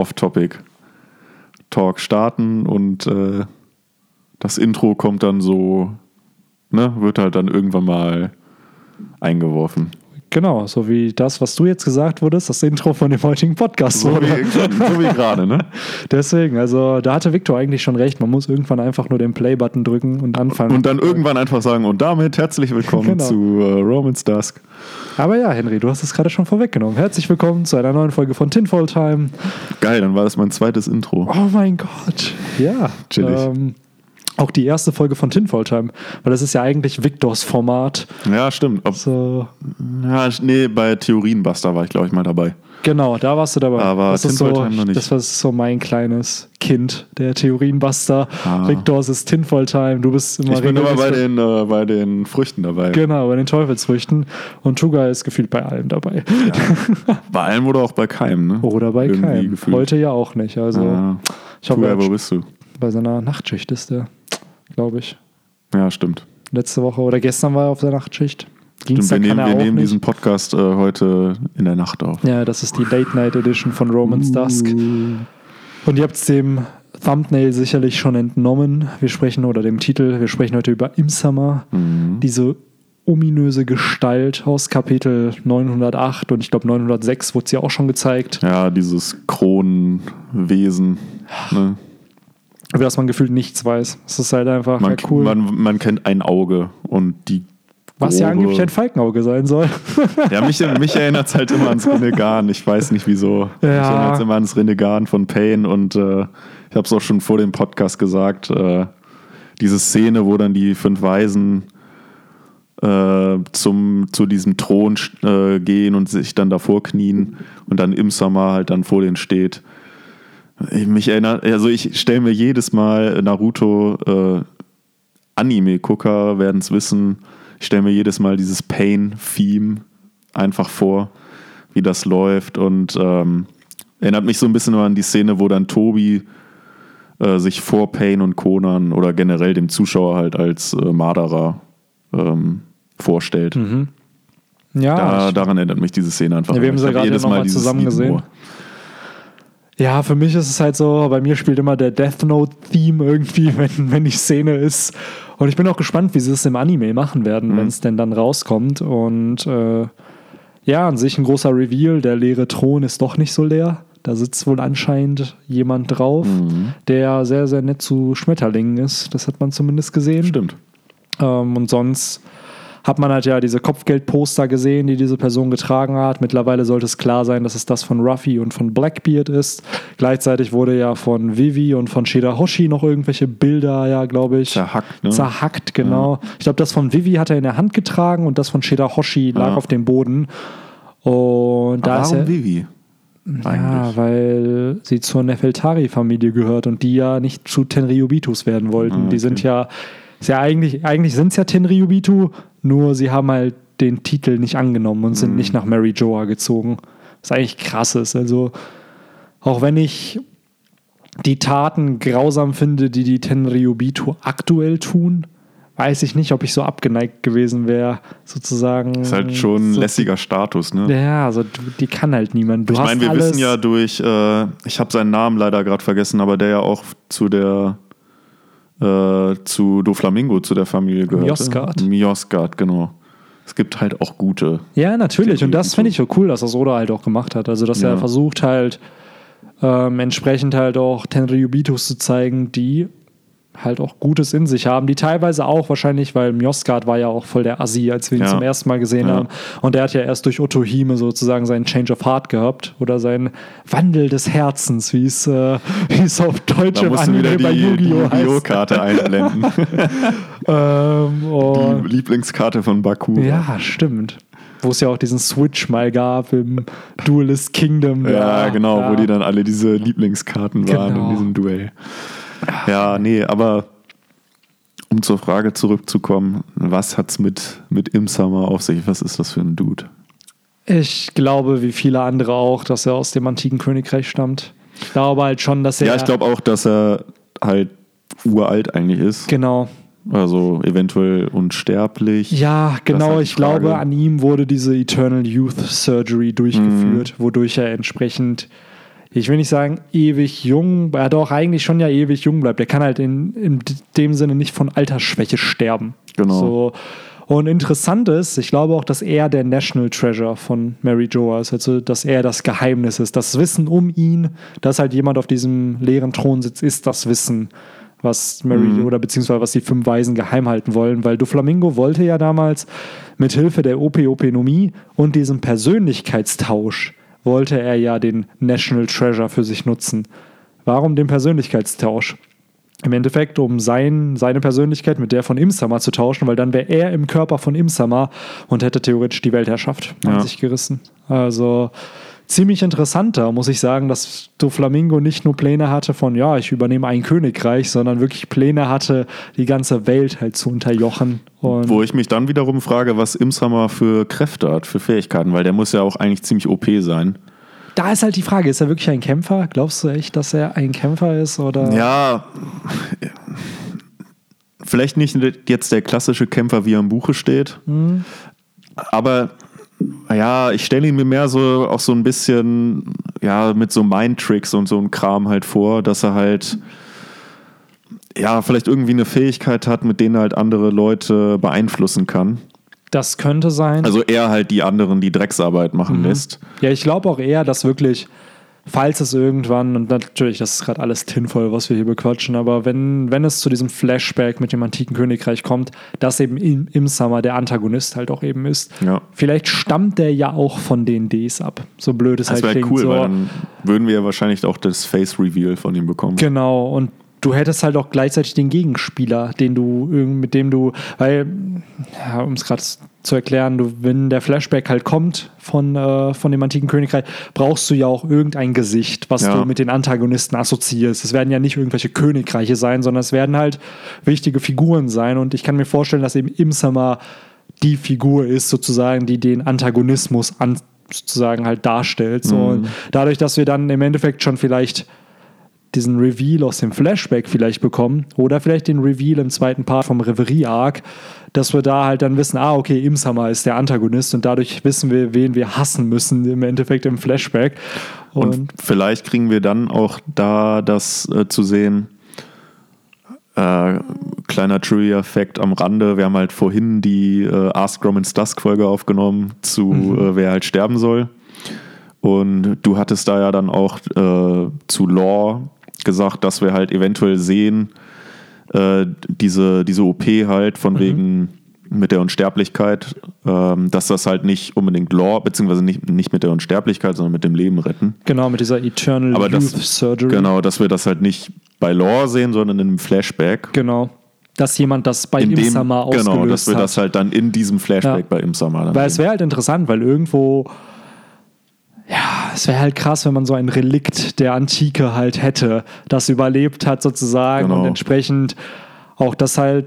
Off-Topic-Talk starten und äh, das Intro kommt dann so, ne, wird halt dann irgendwann mal eingeworfen. Genau, so wie das, was du jetzt gesagt wurdest, das Intro von dem heutigen Podcast. So wie, so wie gerade, ne? Deswegen, also da hatte Victor eigentlich schon recht. Man muss irgendwann einfach nur den Play-Button drücken und anfangen. Und dann irgendwann einfach sagen, und damit herzlich willkommen Genau. zu äh, Romans Dusk. Aber ja, Henry, du hast es gerade schon vorweggenommen. Herzlich willkommen zu einer neuen Folge von Tinfoil Time. Geil, dann war das mein zweites Intro. Oh mein Gott. Ja, Chillig. Ähm, auch die erste Folge von Tinfoil Time, weil das ist ja eigentlich Victors Format. Ja, stimmt. Ob, So, ja, nee, bei Theorienbuster war ich, glaube ich, mal dabei. genau, da warst du dabei. Aber das ist so, Time noch nicht. Das war so mein kleines Kind, der Theorienbuster. Ah. Victors ist Tinfoil Time. Du bist immer Ich bin immer bei den, äh, bei den Früchten dabei. Genau, bei den Teufelsfrüchten. Und Tuga ist gefühlt bei allem dabei. Bei allem oder auch bei keinem, ne? Oder bei Irgendwie keinem. gefühlt. Heute ja auch nicht. Also, Ah, Tuga, wo bist du? Bei seiner Nachtschicht ist der, glaube ich. Ja, stimmt. Letzte Woche oder gestern war er auf der Nachtschicht. stimmt Dienstag wir kann nehmen, wir nehmen diesen Podcast äh, heute in der Nacht auf. Ja, das ist die Late Night Edition von Romans Dusk. Uh. Und ihr habt es dem Thumbnail sicherlich schon entnommen. Wir sprechen, oder dem Titel, wir sprechen heute über Imsama, Mhm. diese ominöse Gestalt aus Kapitel 908 und ich glaube 906 wurde sie auch schon gezeigt, Ja, dieses Kronenwesen. Ne? Über das man gefühlt nichts weiß. Es ist halt einfach Man, cool. man, man kennt ein Auge und die. was ja angeblich ein Falkenauge sein soll. Ja, mich, mich erinnert es halt immer ans Renegan. Ich weiß nicht wieso. Ja. Mich erinnert es immer ans Renegan von Payne und äh, ich habe es auch schon vor dem Podcast gesagt. Äh, diese Szene, wo dann die fünf Weisen äh, zum, zu diesem Thron äh, gehen und sich dann davor knien und dann im Sommer halt dann vor denen steht. Ich, mich erinnert, also ich stelle mir jedes Mal Naruto äh, Anime-Gucker werden es wissen. Ich stelle mir jedes Mal dieses Pain-Theme einfach vor, wie das läuft und ähm, erinnert mich so ein bisschen an die Szene, wo dann Tobi äh, sich vor Pain und Conan oder generell dem Zuschauer halt als äh, Marderer ähm, vorstellt. Ja, Da, daran erinnert mich diese Szene einfach. Ja, wir haben sie gerade jedes noch mal dieses zusammen Lied gesehen. Ohr. Ja, für mich ist es halt so, bei mir spielt immer der Death Note-Theme irgendwie, wenn, wenn die Szene ist. Und ich bin auch gespannt, wie sie es im Anime machen werden, wenn es denn dann rauskommt. Und äh, ja, an sich ein großer Reveal. Der leere Thron ist doch nicht so leer. Da sitzt wohl anscheinend jemand drauf, der sehr, sehr nett zu Schmetterlingen ist. Das hat man zumindest gesehen. Stimmt. Ähm, und sonst hat man halt ja diese Kopfgeldposter gesehen, die diese Person getragen hat. Mittlerweile sollte es klar sein, dass es das von Ruffy und von Blackbeard ist. Gleichzeitig wurde ja von Vivi und von Shirahoshi noch irgendwelche Bilder, ja, glaube ich. Zerhackt, ne? Zerhackt, genau. Ich glaube, das von Vivi hat er in der Hand getragen und das von Shirahoshi lag Ja. auf dem Boden. Und da Aber ist warum er, Vivi? ja, Eigentlich. weil sie zur Nefeltari-Familie gehört und die ja nicht zu Tenryubitus werden wollten. Ah, Die sind ja, ist ja eigentlich, eigentlich sind es ja Tenryubitu, nur sie haben halt den Titel nicht angenommen und sind nicht nach Mary Joa gezogen. Was eigentlich krass ist. Also, auch wenn ich die Taten grausam finde, die die Tenryubitu aktuell tun, weiß ich nicht, ob ich so abgeneigt gewesen wäre, sozusagen. Ist halt schon ein so lässiger Status, ne? ja, also du- die kann halt niemand. Du Ich meine, wir wissen ja durch, äh, ich habe seinen Namen leider gerade vergessen, aber der ja auch zu der äh, zu Doflamingo, zu der Familie gehört. Miosgard. Miosgard, genau. Es gibt halt auch gute. Ja, natürlich. Und das finde ich so cool, dass das Oda halt auch gemacht hat. Also, dass Ja. er versucht halt ähm, entsprechend halt auch Tenryubitus zu zeigen, die halt auch Gutes in sich haben, die teilweise auch wahrscheinlich, weil Miosgard war ja auch voll der Assi, als wir ihn Ja. zum ersten Mal gesehen Ja. haben. Und der hat ja erst durch Otohime sozusagen seinen Change of Heart gehabt oder seinen Wandel des Herzens, wie es, äh, wie es auf Deutsch im du wieder Anime die, bei die Yu-Gi-Oh! heißt. Yu-Gi-Oh-Karte einblenden. Ähm, die Lieblingskarte von Baku. Ja, stimmt. Wo es ja auch diesen Switch mal gab im Duelist Kingdom. Ja, da- genau, da. wo die dann alle diese Lieblingskarten waren Genau. in diesem Duell. Ja, nee, aber um zur Frage zurückzukommen, was hat's mit, mit Imsama auf sich? Was ist das für ein Dude? Ich glaube, wie viele andere auch, dass er aus dem antiken Königreich stammt. Ich glaube halt schon, dass er. Ja, ich glaube auch, dass er halt uralt eigentlich ist. Genau. Also eventuell unsterblich. Ja, genau. halt ich glaube, an ihm wurde diese Eternal Youth Surgery durchgeführt, wodurch er entsprechend ich will nicht sagen ewig jung, er doch eigentlich schon ja ewig jung bleibt. Der kann halt in, in dem Sinne nicht von Altersschwäche sterben. Genau. So. Und interessant ist, ich glaube auch, dass er der National Treasure von Mary Joa ist, also dass er das Geheimnis ist. Das Wissen um ihn, dass halt jemand auf diesem leeren Thron sitzt, ist das Wissen, was Mary Mhm. oder beziehungsweise was die fünf Weisen geheim halten wollen, weil Doflamingo wollte ja damals mit Hilfe der Opeopenomie und diesem Persönlichkeitstausch wollte er ja den National Treasure für sich nutzen. Warum den Persönlichkeitstausch? Im Endeffekt, um sein, seine Persönlichkeit mit der von Imsama zu tauschen, weil dann wäre er im Körper von Imsama und hätte theoretisch die Weltherrschaft an Ja. sich gerissen. Also ziemlich interessanter, muss ich sagen, dass Doflamingo nicht nur Pläne hatte von, ja, ich übernehme ein Königreich, sondern wirklich Pläne hatte, die ganze Welt halt zu unterjochen. Wo ich mich dann wiederum frage, was Imshammer für Kräfte hat, für Fähigkeiten, weil der muss ja auch eigentlich ziemlich OP sein. da ist halt die Frage, ist er wirklich ein Kämpfer? Glaubst du echt, dass er ein Kämpfer ist? Oder? Ja, vielleicht nicht jetzt der klassische Kämpfer, wie er im Buche steht, aber ja, ich stelle ihn mir mehr so auch so ein bisschen ja mit so Mind-Tricks und so ein Kram halt vor, dass er halt ja vielleicht irgendwie eine Fähigkeit hat, mit denen er halt andere Leute beeinflussen kann. Das könnte sein. Also er halt die anderen die Drecksarbeit machen lässt. Ja, ich glaube auch eher, dass wirklich, falls es irgendwann, und natürlich, das ist gerade alles tinvoll, was wir hier bequatschen, aber wenn, wenn es zu diesem Flashback mit dem antiken Königreich kommt, dass eben im, im Summer der Antagonist halt auch eben ist. Ja. Vielleicht stammt der ja auch von den Ds ab. So blöd es Das halt wäre klingt. cool, so. weil dann würden wir ja wahrscheinlich auch das Face-Reveal von ihm bekommen. Genau, und du hättest halt auch gleichzeitig den Gegenspieler, den du, mit dem du, weil, ja, um es gerade zu erklären, du, wenn der Flashback halt kommt von, äh, von dem antiken Königreich, brauchst du ja auch irgendein Gesicht, was Ja. du mit den Antagonisten assoziierst. Es werden ja nicht irgendwelche Königreiche sein, sondern es werden halt wichtige Figuren sein. Und ich kann mir vorstellen, dass eben Imsama die Figur ist, sozusagen, die den Antagonismus an, sozusagen halt darstellt. So, und dadurch, dass wir dann im Endeffekt schon vielleicht diesen Reveal aus dem Flashback vielleicht bekommen oder vielleicht den Reveal im zweiten Part vom Reverie-Arc, dass wir da halt dann wissen, ah, okay, Imsama ist der Antagonist und dadurch wissen wir, wen wir hassen müssen im Endeffekt im Flashback. Und, Und vielleicht kriegen wir dann auch da das äh, zu sehen. Äh, kleiner Trivia-Fact am Rande: Wir haben halt vorhin die äh, Ask Romans Dusk-Folge aufgenommen, zu äh, wer halt sterben soll. Und du hattest da ja dann auch äh, zu Law gesagt, dass wir halt eventuell sehen, äh, diese, diese OP halt von wegen mit der Unsterblichkeit, ähm, dass das halt nicht unbedingt Law, beziehungsweise nicht, nicht mit der Unsterblichkeit, sondern mit dem Leben retten. genau, mit dieser Eternal Aber Youth das, Surgery. genau, dass wir das halt nicht bei Law sehen, sondern in einem Flashback. Genau. Dass jemand das bei In dem, Imsama ausgelöst genau, dass wir hat. das halt dann in diesem Flashback Ja. bei Imsama dann Weil es sehen. wäre halt interessant, weil irgendwo, ja, es wäre halt krass, wenn man so ein Relikt der Antike halt hätte, das überlebt hat sozusagen Genau. und entsprechend auch das halt,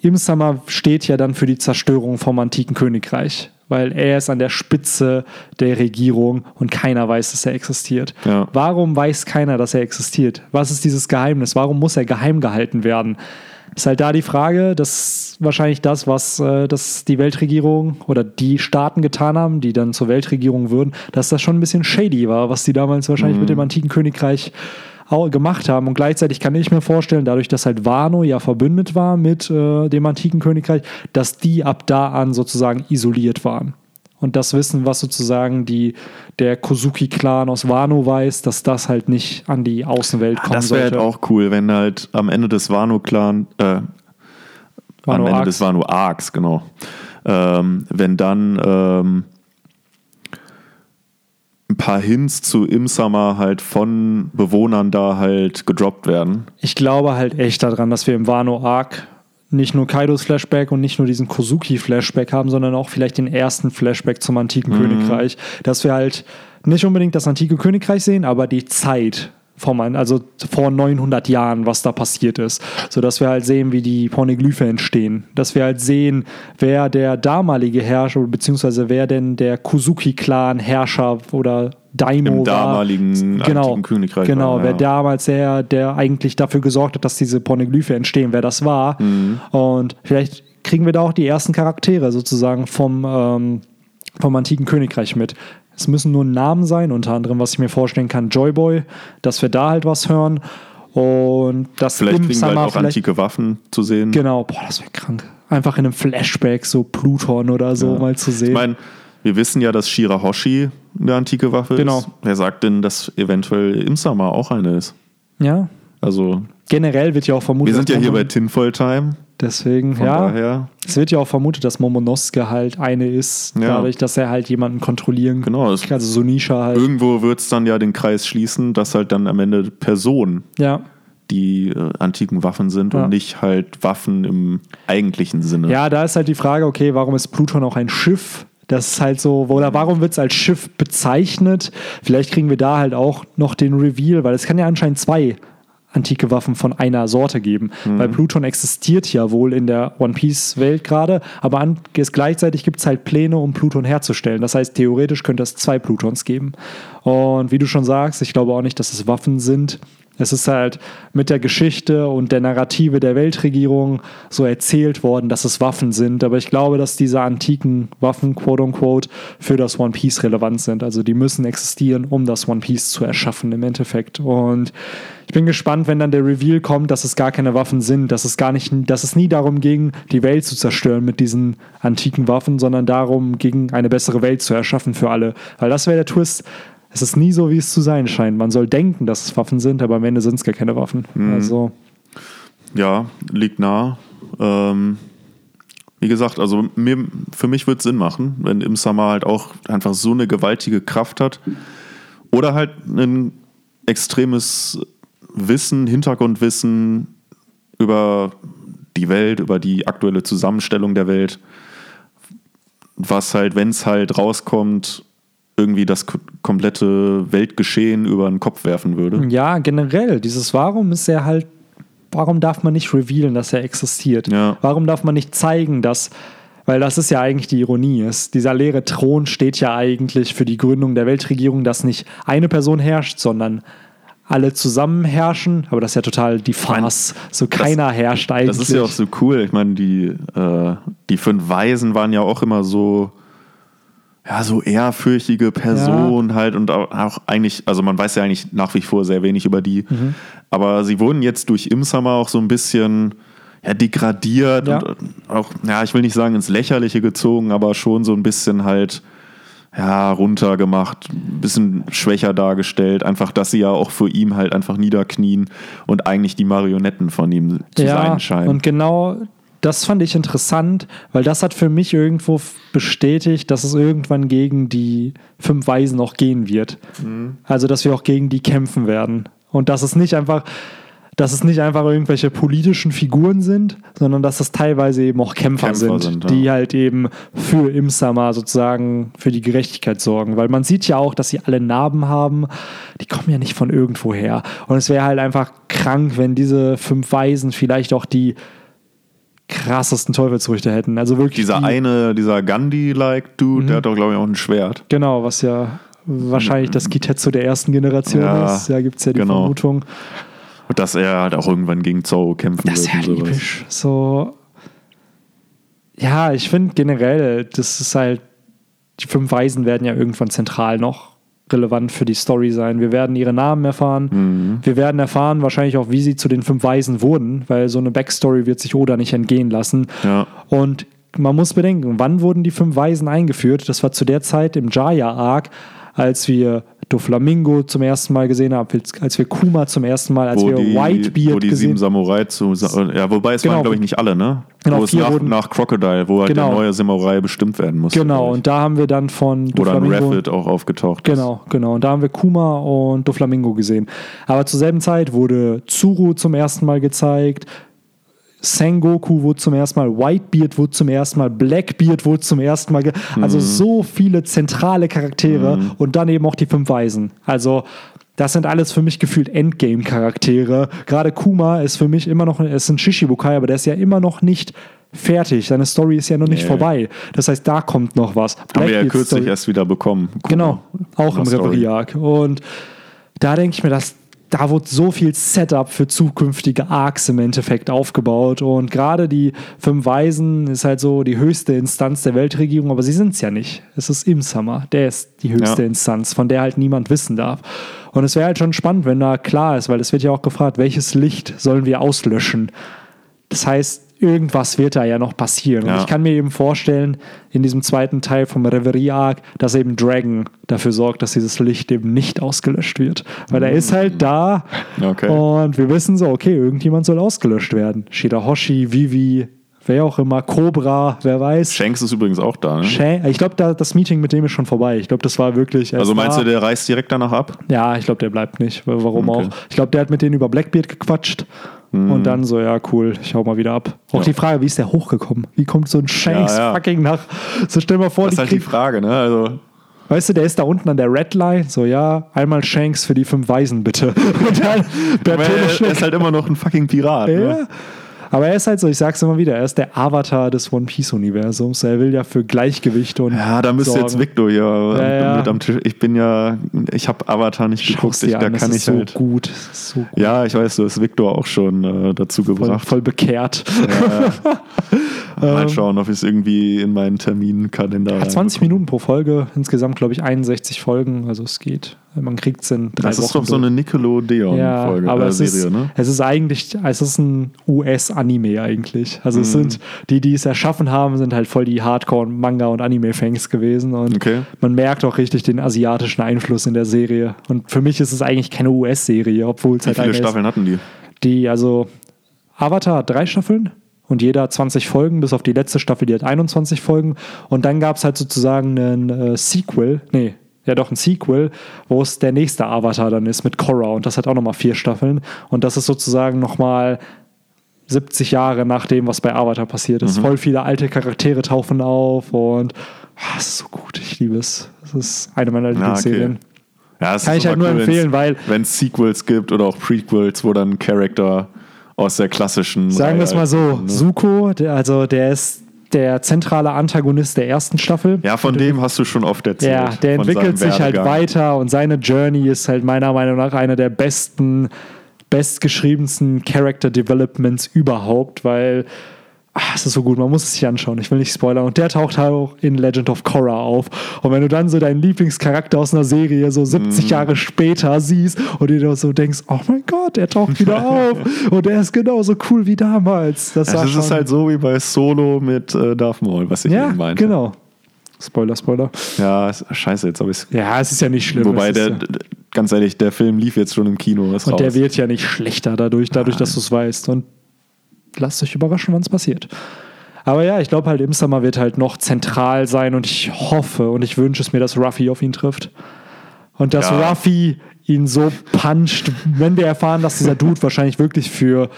Imsama steht ja dann für die Zerstörung vom antiken Königreich, weil er ist an der Spitze der Regierung und keiner weiß, dass er existiert. Ja. Warum weiß keiner, dass er existiert? Was ist dieses Geheimnis? Warum muss er geheim gehalten werden? Ist halt da die Frage, das ist wahrscheinlich das, was äh, das die Weltregierung oder die Staaten getan haben, die dann zur Weltregierung würden, dass das schon ein bisschen shady war, was die damals wahrscheinlich mit dem antiken Königreich au- gemacht haben. Und gleichzeitig kann ich mir vorstellen, dadurch, dass halt Wano ja verbündet war mit äh, dem antiken Königreich, dass die ab da an sozusagen isoliert waren. Und das Wissen, was sozusagen die, der Kozuki-Clan aus Wano weiß, dass das halt nicht an die Außenwelt kommen Das wäre halt sollte. auch cool, wenn halt am Ende des Wano-Clan, äh, am Wano Ende Arcs. des Wano-Arcs, genau, ähm, wenn dann ähm, ein paar Hints zu Imsama halt von Bewohnern da halt gedroppt werden. Ich glaube halt echt daran, dass wir im Wano Arc nicht nur Kaidos Flashback und nicht nur diesen Kozuki Flashback haben, sondern auch vielleicht den ersten Flashback zum antiken Königreich, dass wir halt nicht unbedingt das antike Königreich sehen, aber die Zeit vom, also vor 900 Jahren, was da passiert ist, so dass wir halt sehen, wie die Pornoglyphe entstehen, dass wir halt sehen, wer der damalige Herrscher beziehungsweise wer denn der Kozuki Clan Herrscher oder Daimo Im war. damaligen genau, antiken Königreich Genau, war, wer ja. damals der, der eigentlich dafür gesorgt hat, dass diese Pornoglyphe entstehen, wer das war. Mhm. Und vielleicht kriegen wir da auch die ersten Charaktere sozusagen vom, ähm, vom antiken Königreich mit. Es müssen nur Namen sein, unter anderem, was ich mir vorstellen kann, Joyboy, dass wir da halt was hören. Und das Vielleicht kriegen wir halt Summer auch antike Waffen zu sehen. Genau, boah, das wäre krank. Einfach in einem Flashback so Pluton oder so Ja. mal zu sehen. Ich meine, wir wissen ja, dass Shirahoshi eine antike Waffe Genau. ist. Wer sagt denn, dass eventuell Imsama auch eine ist? ja, Also, generell wird ja auch vermutet. wir sind ja hier bei Tinfoil Time. Deswegen, Von ja. daher, Es wird ja auch vermutet, dass Momonosuke halt eine ist, Ja. dadurch, dass er halt jemanden kontrollieren kann. genau. Also Sonisha halt. irgendwo wird es dann ja den Kreis schließen, dass halt dann am Ende Personen Ja. die äh, antiken Waffen sind Ja. und nicht halt Waffen im eigentlichen Sinne. ja, da ist halt die Frage, okay, warum ist Pluton auch ein Schiff? Das ist halt so, oder warum wird es als Schiff bezeichnet? Vielleicht kriegen wir da halt auch noch den Reveal, weil es kann ja anscheinend zwei antike Waffen von einer Sorte geben. Weil Pluton existiert ja wohl in der One Piece-Welt gerade, aber an, es gleichzeitig gibt es halt Pläne, um Pluton herzustellen. Das heißt, theoretisch könnte es zwei Plutons geben. Und wie du schon sagst, ich glaube auch nicht, dass es Waffen sind. Es ist halt mit der Geschichte und der Narrative der Weltregierung so erzählt worden, dass es Waffen sind. Aber ich glaube, dass diese antiken Waffen, quote unquote, für das One Piece relevant sind. Also die müssen existieren, um das One Piece zu erschaffen im Endeffekt. Und ich bin gespannt, wenn dann der Reveal kommt, dass es gar keine Waffen sind, dass es gar nicht, dass es nie darum ging, die Welt zu zerstören mit diesen antiken Waffen, sondern darum ging, eine bessere Welt zu erschaffen für alle. Weil das wäre der Twist. Es ist nie so, wie es zu sein scheint. Man soll denken, dass es Waffen sind, aber am Ende sind es gar keine Waffen. Also, Ja, liegt nah. Ähm, wie gesagt, also mir, für mich wird es Sinn machen, wenn Imsama halt auch einfach so eine gewaltige Kraft hat. Oder halt ein extremes Wissen, Hintergrundwissen über die Welt, über die aktuelle Zusammenstellung der Welt. Was halt, wenn es halt rauskommt, irgendwie das ko- komplette Weltgeschehen über den Kopf werfen würde. ja, generell, dieses Warum ist er halt, warum darf man nicht revealen, dass er existiert? Ja. Warum darf man nicht zeigen, dass, weil das ist ja eigentlich die Ironie, ist, dieser leere Thron steht ja eigentlich für die Gründung der Weltregierung, dass nicht eine Person herrscht, sondern alle zusammen herrschen, aber das ist ja total die Farce. So keiner herrscht eigentlich. Das ist ja auch so cool. Ich meine, die, äh, die fünf Weisen waren ja auch immer so, ja, so ehrfürchtige Personen halt und auch eigentlich, also man weiß ja eigentlich nach wie vor sehr wenig über die, Mhm. aber sie wurden jetzt durch Imsama auch so ein bisschen ja, degradiert Ja. und auch, ja, ich will nicht sagen ins Lächerliche gezogen, aber schon so ein bisschen halt ja, runtergemacht, ein bisschen schwächer dargestellt, einfach, dass sie ja auch für ihn halt einfach niederknien und eigentlich die Marionetten von ihm zu sein scheinen. Und genau das fand ich interessant, weil das hat für mich irgendwo bestätigt, dass es irgendwann gegen die fünf Weisen auch gehen wird. Mhm. Also, dass wir auch gegen die kämpfen werden. Und dass es nicht einfach, dass es nicht einfach irgendwelche politischen Figuren sind, sondern dass es teilweise eben auch Kämpfer, Kämpfer sind, sind, ja. die halt eben für Imsama sozusagen für die Gerechtigkeit sorgen. Weil man sieht ja auch, dass sie alle Narben haben. Die kommen ja nicht von irgendwo her. Und es wäre halt einfach krank, wenn diese fünf Weisen vielleicht auch die krassesten Teufelsfrüchte hätten. Also wirklich. Dieser die, eine, dieser Gandhi-like Dude, Mhm. der hat doch, glaube ich, auch ein Schwert. Genau, was ja wahrscheinlich das Kitetsu der ersten Generation Ja, ist. Ja, gibt es ja die genau. Vermutung. Und dass er halt auch irgendwann gegen Zorro kämpfen Das wird ist ja episch. So. Ja, ich finde generell, das ist halt, die fünf Weisen werden ja irgendwann zentral noch relevant für die Story sein. Wir werden ihre Namen erfahren. Mhm. Wir werden erfahren wahrscheinlich auch, wie sie zu den fünf Weisen wurden, weil so eine Backstory wird sich Oda nicht entgehen lassen. Ja. Und man muss bedenken, wann wurden die fünf Weisen eingeführt? Das war zu der Zeit im Jaya-Arc, als wir Doflamingo zum ersten Mal gesehen haben, als- wir Kuma zum ersten Mal, als Wo wir die, Whitebeard wo die gesehen sieben Samurai zu. Ja, wobei es Genau. waren, glaube ich, nicht alle, ne? Genau, wo es nach, wurden- nach Crocodile, wo halt Genau. der neue Samurai bestimmt werden musste. Genau, und da haben wir dann von Doflamingo. Rapid auch aufgetaucht ist. Genau, genau. Und da haben wir Kuma und Doflamingo gesehen. Aber zur selben Zeit wurde Tsuru zum ersten Mal gezeigt. Sengoku wurde zum ersten Mal, Whitebeard wurde zum ersten Mal, Blackbeard wurde zum ersten Mal. Also so viele zentrale Charaktere und dann eben auch die fünf Weisen. Also das sind alles für mich gefühlt Endgame-Charaktere. Gerade Kuma ist für mich immer noch, ist ein Shishibukai, aber der ist ja immer noch nicht fertig. Seine Story ist ja noch nicht Nee. vorbei. Das heißt, da kommt noch was. Haben wir ja kürzlich Story- erst wieder bekommen. Genau, auch im Story. Reverie-Arc. Und da denke ich mir, das, da wurde so viel Setup für zukünftige Arcs im Endeffekt aufgebaut. Und gerade die Fünf Weisen ist halt so die höchste Instanz der Weltregierung, aber sie sind es ja nicht. Es ist im Summer. Der ist die höchste Ja. Instanz, von der halt niemand wissen darf. Und es wäre halt schon spannend, wenn da klar ist, weil es wird ja auch gefragt, welches Licht sollen wir auslöschen? Das heißt, irgendwas wird da ja noch passieren. Und Ja. ich kann mir eben vorstellen, in diesem zweiten Teil vom Reverie-Arc, dass eben Dragon dafür sorgt, dass dieses Licht eben nicht ausgelöscht wird. Weil er ist halt da Okay. und wir wissen so, okay, irgendjemand soll ausgelöscht werden. Shirahoshi, Vivi, wer auch immer, Cobra, wer weiß. Shanks ist übrigens auch da, ne? Ich glaube, da, das Meeting mit dem ist schon vorbei. Ich glaube, das war wirklich. Also meinst da. du, der reist direkt danach ab? Ja, ich glaube, der bleibt nicht. Wa- Warum Okay. auch? Ich glaube, der hat mit denen über Blackbeard gequatscht. Und dann so, ja, cool, ich hau mal wieder ab. Auch Ja. die Frage, wie ist der hochgekommen? Wie kommt so ein Shanks Ja, fucking nach? So stell mal vor, Das ist halt die Frage, ne? Also, weißt du, der ist da unten an der Red Line. So, ja, einmal Shanks für die fünf Weisen, bitte. Und dann er, ist halt immer noch ein fucking Pirat. Ja. Ne? Aber er ist halt so, ich sag's immer wieder, er ist der Avatar des One Piece-Universums. Er will ja für Gleichgewicht und. Ja, da müsste jetzt. Victor hier ja. mit am Tisch. Ich bin ja, ich habe Avatar nicht geguckt. Ich, da an, kann ich so halt. gut. So gut. Ja, ich weiß, du hast Victor auch schon äh, dazu Voll, gebracht. voll bekehrt. Mal schauen, ob ich es irgendwie in meinen Terminkalender. Ja, 20 Minuten pro Folge, insgesamt glaube ich 61 Folgen, also es geht. Man kriegt es in drei Das Wochen. ist doch so eine Nickelodeon-Folge, ja, aber äh, es, Serie, ist, ne? es ist eigentlich, es ist ein US-Anime eigentlich. Also es sind, die, die es erschaffen haben, sind halt voll die Hardcore-Manga- und Anime-Fans gewesen und Okay. man merkt auch richtig den asiatischen Einfluss in der Serie. Und für mich ist es eigentlich keine US-Serie, obwohl es Wie halt viele eine ist, Staffeln hatten die? die, also Avatar hat drei Staffeln und jeder hat 20 Folgen, bis auf die letzte Staffel, die hat 21 Folgen. Und dann gab es halt sozusagen einen äh, Sequel, nee, ja doch ein Sequel, wo es der nächste Avatar dann ist mit Korra und das hat auch nochmal vier Staffeln. Und das ist sozusagen nochmal 70 Jahre nach dem, was bei Avatar passiert Mhm. ist. Voll viele alte Charaktere tauchen auf und ah, ist so gut, ich liebe es. Es ist eine meiner Ah, okay. Lieblingsserien. Ja, es Kann ist ich halt nur cool, empfehlen, weil- Wenn es Sequels gibt oder auch Prequels, wo dann Charakter aus der klassischen. Sagen wir es mal so, ne? Suko, der, also der ist der zentrale Antagonist der ersten Staffel. Ja, von dem hast du schon oft erzählt. Ja, der entwickelt sich halt weiter und seine Journey ist halt meiner Meinung nach einer der besten, bestgeschriebensten Character Developments überhaupt, weil ah, es ist so gut, man muss es sich anschauen, ich will nicht spoilern. Und der taucht halt auch in Legend of Korra auf. Und wenn du dann so deinen Lieblingscharakter aus einer Serie so 70 Mhm. Jahre später siehst und dir so denkst, oh mein Gott, er taucht wieder auf und er ist genauso cool wie damals. Das, war das ist halt so wie bei Solo mit äh, Darth Maul, was ich ja, eben meinte. genau. Spoiler, Spoiler. Ja, scheiße, jetzt habe ich Ja, es ist ja nicht schlimm. Wobei, es der, ja, ganz ehrlich, der Film lief jetzt schon im Kino. Und raus. der wird ja nicht schlechter dadurch, dadurch, dass du es weißt. Und lasst euch überraschen, wann es passiert. Aber ja, ich glaube halt, im Summer wird halt noch zentral sein und ich hoffe und ich wünsche es mir, dass Ruffy auf ihn trifft. Und dass Ja. Ruffy ihn so puncht, wenn wir erfahren, dass dieser Dude wahrscheinlich wirklich für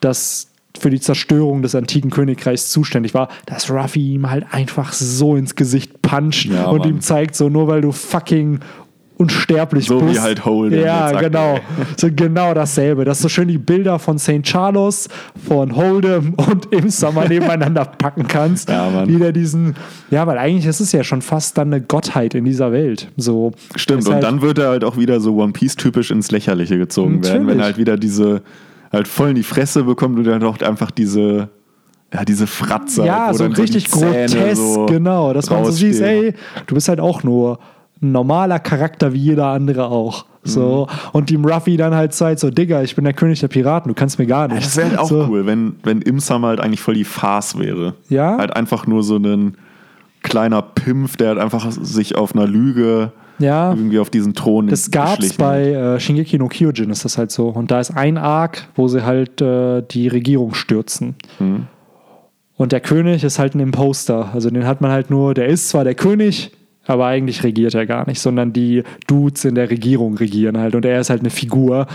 das für die Zerstörung des antiken Königreichs zuständig war, dass Ruffy ihm halt einfach so ins Gesicht puncht Ja, und Mann. ihm zeigt, so nur weil du fucking unsterblich So wie bist. halt Holden Ja, genau. So genau dasselbe. Dass du schön die Bilder von St. Charles, von Hold'em und im Sommer nebeneinander packen kannst. Ja, Mann. Wieder diesen, ja, weil eigentlich ist es ja schon fast dann eine Gottheit in dieser Welt. So, Stimmt, ist und halt- dann wird er halt auch wieder so One Piece-typisch ins Lächerliche gezogen werden, wenn Natürlich. halt wieder diese, halt voll in die Fresse bekommt und dann auch einfach diese, ja, diese Fratze. Ja, halt, so richtig Zähne grotesk, so genau. Dass man so sieht, ey, du bist halt auch nur ein normaler Charakter wie jeder andere auch. So. Mhm. Und dem Ruffy dann halt zeigt, so, Digga, ich bin der König der Piraten, du kannst mir gar Ja, nicht. das wäre halt auch so. cool, wenn, wenn im Summer halt eigentlich voll die Farce wäre. Ja. Halt einfach nur so ein kleiner Pimpf, der halt einfach sich auf einer Lüge Ja. irgendwie auf diesen Thron Das gab's geschlichen bei äh, Shingeki no Kyojin, ist das halt so. Und da ist ein Arc, wo sie halt äh, die Regierung stürzen. Mhm. Und der König ist halt ein Imposter. Also den hat man halt nur, der ist zwar der König, aber eigentlich regiert er gar nicht, sondern die Dudes in der Regierung regieren halt. Und er ist halt eine Figur.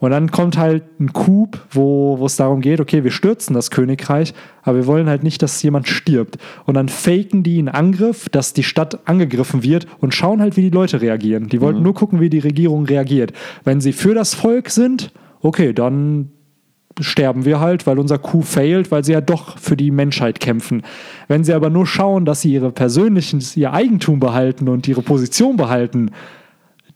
Und dann kommt halt ein Coup, wo wo es darum geht, okay, wir stürzen das Königreich, aber wir wollen halt nicht, dass jemand stirbt. Und dann faken die einen Angriff, dass die Stadt angegriffen wird und schauen halt, wie die Leute reagieren. Die wollten nur gucken, wie die Regierung reagiert. Wenn sie für das Volk sind, okay, dann sterben wir halt, weil unser Coup failt, weil sie ja doch für die Menschheit kämpfen. Wenn sie aber nur schauen, dass sie ihre persönlichen, ihr Eigentum behalten und ihre Position behalten,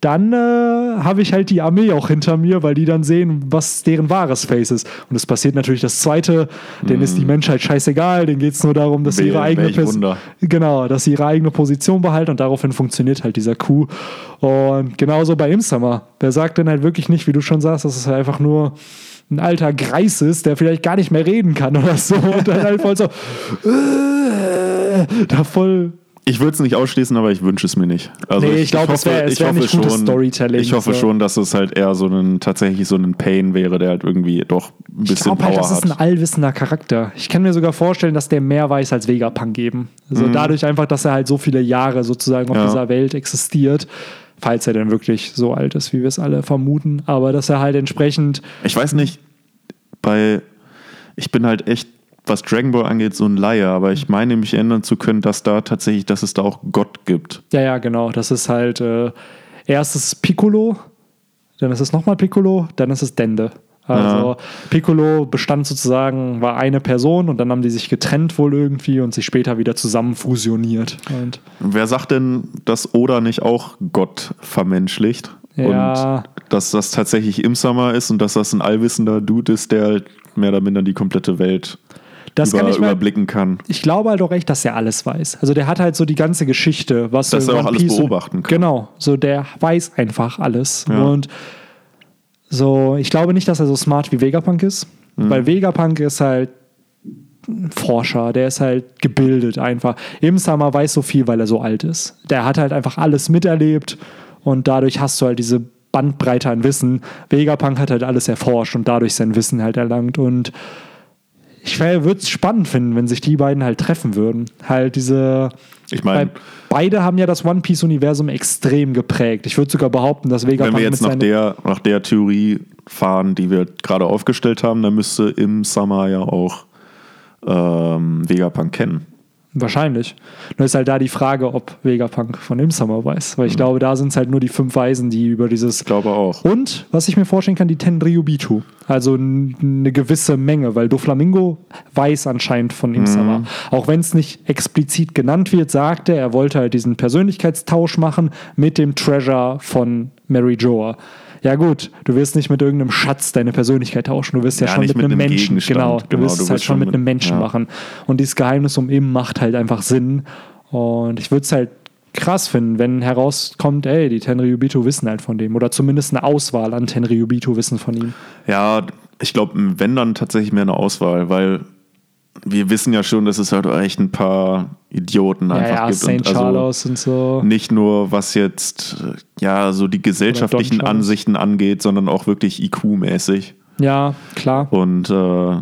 dann äh, habe ich halt die Armee auch hinter mir, weil die dann sehen, was deren wahres Face ist. Und es passiert natürlich das Zweite, denen ist die Menschheit scheißegal, denen geht es nur darum, dass sie ihre eigene. Genau, dass sie ihre eigene Position behalten und daraufhin funktioniert halt dieser Coup. Und genauso bei Imsummer. Der sagt dann halt wirklich nicht, wie du schon sagst, dass es halt einfach nur ein alter Greis ist, der vielleicht gar nicht mehr reden kann oder so. Und dann halt voll so, äh, da voll Ich würde es nicht ausschließen, aber ich wünsche es mir nicht. Also Nee, ich glaube, es hoffe- wär- ich nicht gutes Storytelling, Ich hoffe so. schon, dass es halt eher so ein tatsächlich so ein Pain wäre, der halt irgendwie doch ein Ich bisschen glaube halt, Power das ist ein allwissender Charakter. Ich kann mir sogar vorstellen, dass der mehr weiß als Vegapunk geben. Also dadurch einfach, dass er halt so viele Jahre sozusagen auf Mhm. Ja. dieser Welt existiert, falls er denn wirklich so alt ist, wie wir es alle vermuten. Aber dass er halt entsprechend, Ich weiß nicht, bei ich bin halt echt, was Dragon Ball angeht, so ein Laie, aber ich meine mich erinnern zu können, dass da tatsächlich, dass es da auch Gott gibt. ja, ja, genau, das ist halt äh, erst ist es Piccolo, dann ist es nochmal Piccolo, dann ist es Dende. Also Ja. Piccolo bestand sozusagen, war eine Person und dann haben die sich getrennt wohl irgendwie und sich später wieder zusammen fusioniert. Und Wer sagt denn, dass Oda nicht auch Gott vermenschlicht? Ja. Und dass das tatsächlich Imsama ist und dass das ein allwissender Dude ist, der halt mehr oder minder die komplette Welt das über, kann ich überblicken kann. ich glaube halt auch echt, dass er alles weiß. Also der hat halt so die ganze Geschichte, was Dass so er auch alles beobachten kann. Genau, so der weiß einfach alles. Ja. Und so, ich glaube nicht, dass er so smart wie Vegapunk ist, Mhm. weil Vegapunk ist halt ein Forscher, der ist halt gebildet einfach. Imsama weiß so viel, weil er so alt ist. Der hat halt einfach alles miterlebt und dadurch hast du halt diese Bandbreite an Wissen. Vegapunk hat halt alles erforscht und dadurch sein Wissen halt erlangt und ich würde es spannend finden, wenn sich die beiden halt treffen würden. Halt diese. Ich meine, beide haben ja das One Piece-Universum extrem geprägt. Ich würde sogar behaupten, dass Vegapunk wenn wir jetzt mit nach der, nach der Theorie fahren, die wir gerade aufgestellt haben, dann müsste Imsama ja auch ähm, Vegapunk kennen. Wahrscheinlich. Nur ist halt da die Frage, ob Vegapunk von Imsummer weiß. Mhm. Weil ich glaube, da sind es halt nur die fünf Weisen, die über dieses. Ich glaube auch. Und, was ich mir vorstellen kann, die Tenryubitu. Also eine gewisse Menge, weil Doflamingo weiß anscheinend von Imsama. Mhm. Auch wenn es nicht explizit genannt wird, sagt er, er wollte halt diesen Persönlichkeitstausch machen mit dem Treasure von Mary Joa. Ja gut, du wirst nicht mit irgendeinem Schatz deine Persönlichkeit tauschen, du wirst ja, Ja, schon mit, mit einem einem Menschen, genau, du Genau, wirst es halt schon mit mit- einem Menschen ja. machen. Und dieses Geheimnis um Im macht halt einfach Sinn. Und ich würde es halt krass finden, wenn herauskommt, ey, die Tenryubito wissen halt von dem. Oder zumindest eine Auswahl an Tenryubito wissen von ihm. Ja, ich glaube, wenn dann tatsächlich mehr eine Auswahl, weil wir wissen ja schon, dass es halt echt ein paar Idioten Ja, einfach ja, gibt. St. Und also Charles und so. nicht nur was jetzt äh, ja so die gesellschaftlichen. Ansichten angeht, sondern auch wirklich IQ-mäßig. Ja, klar. Und äh,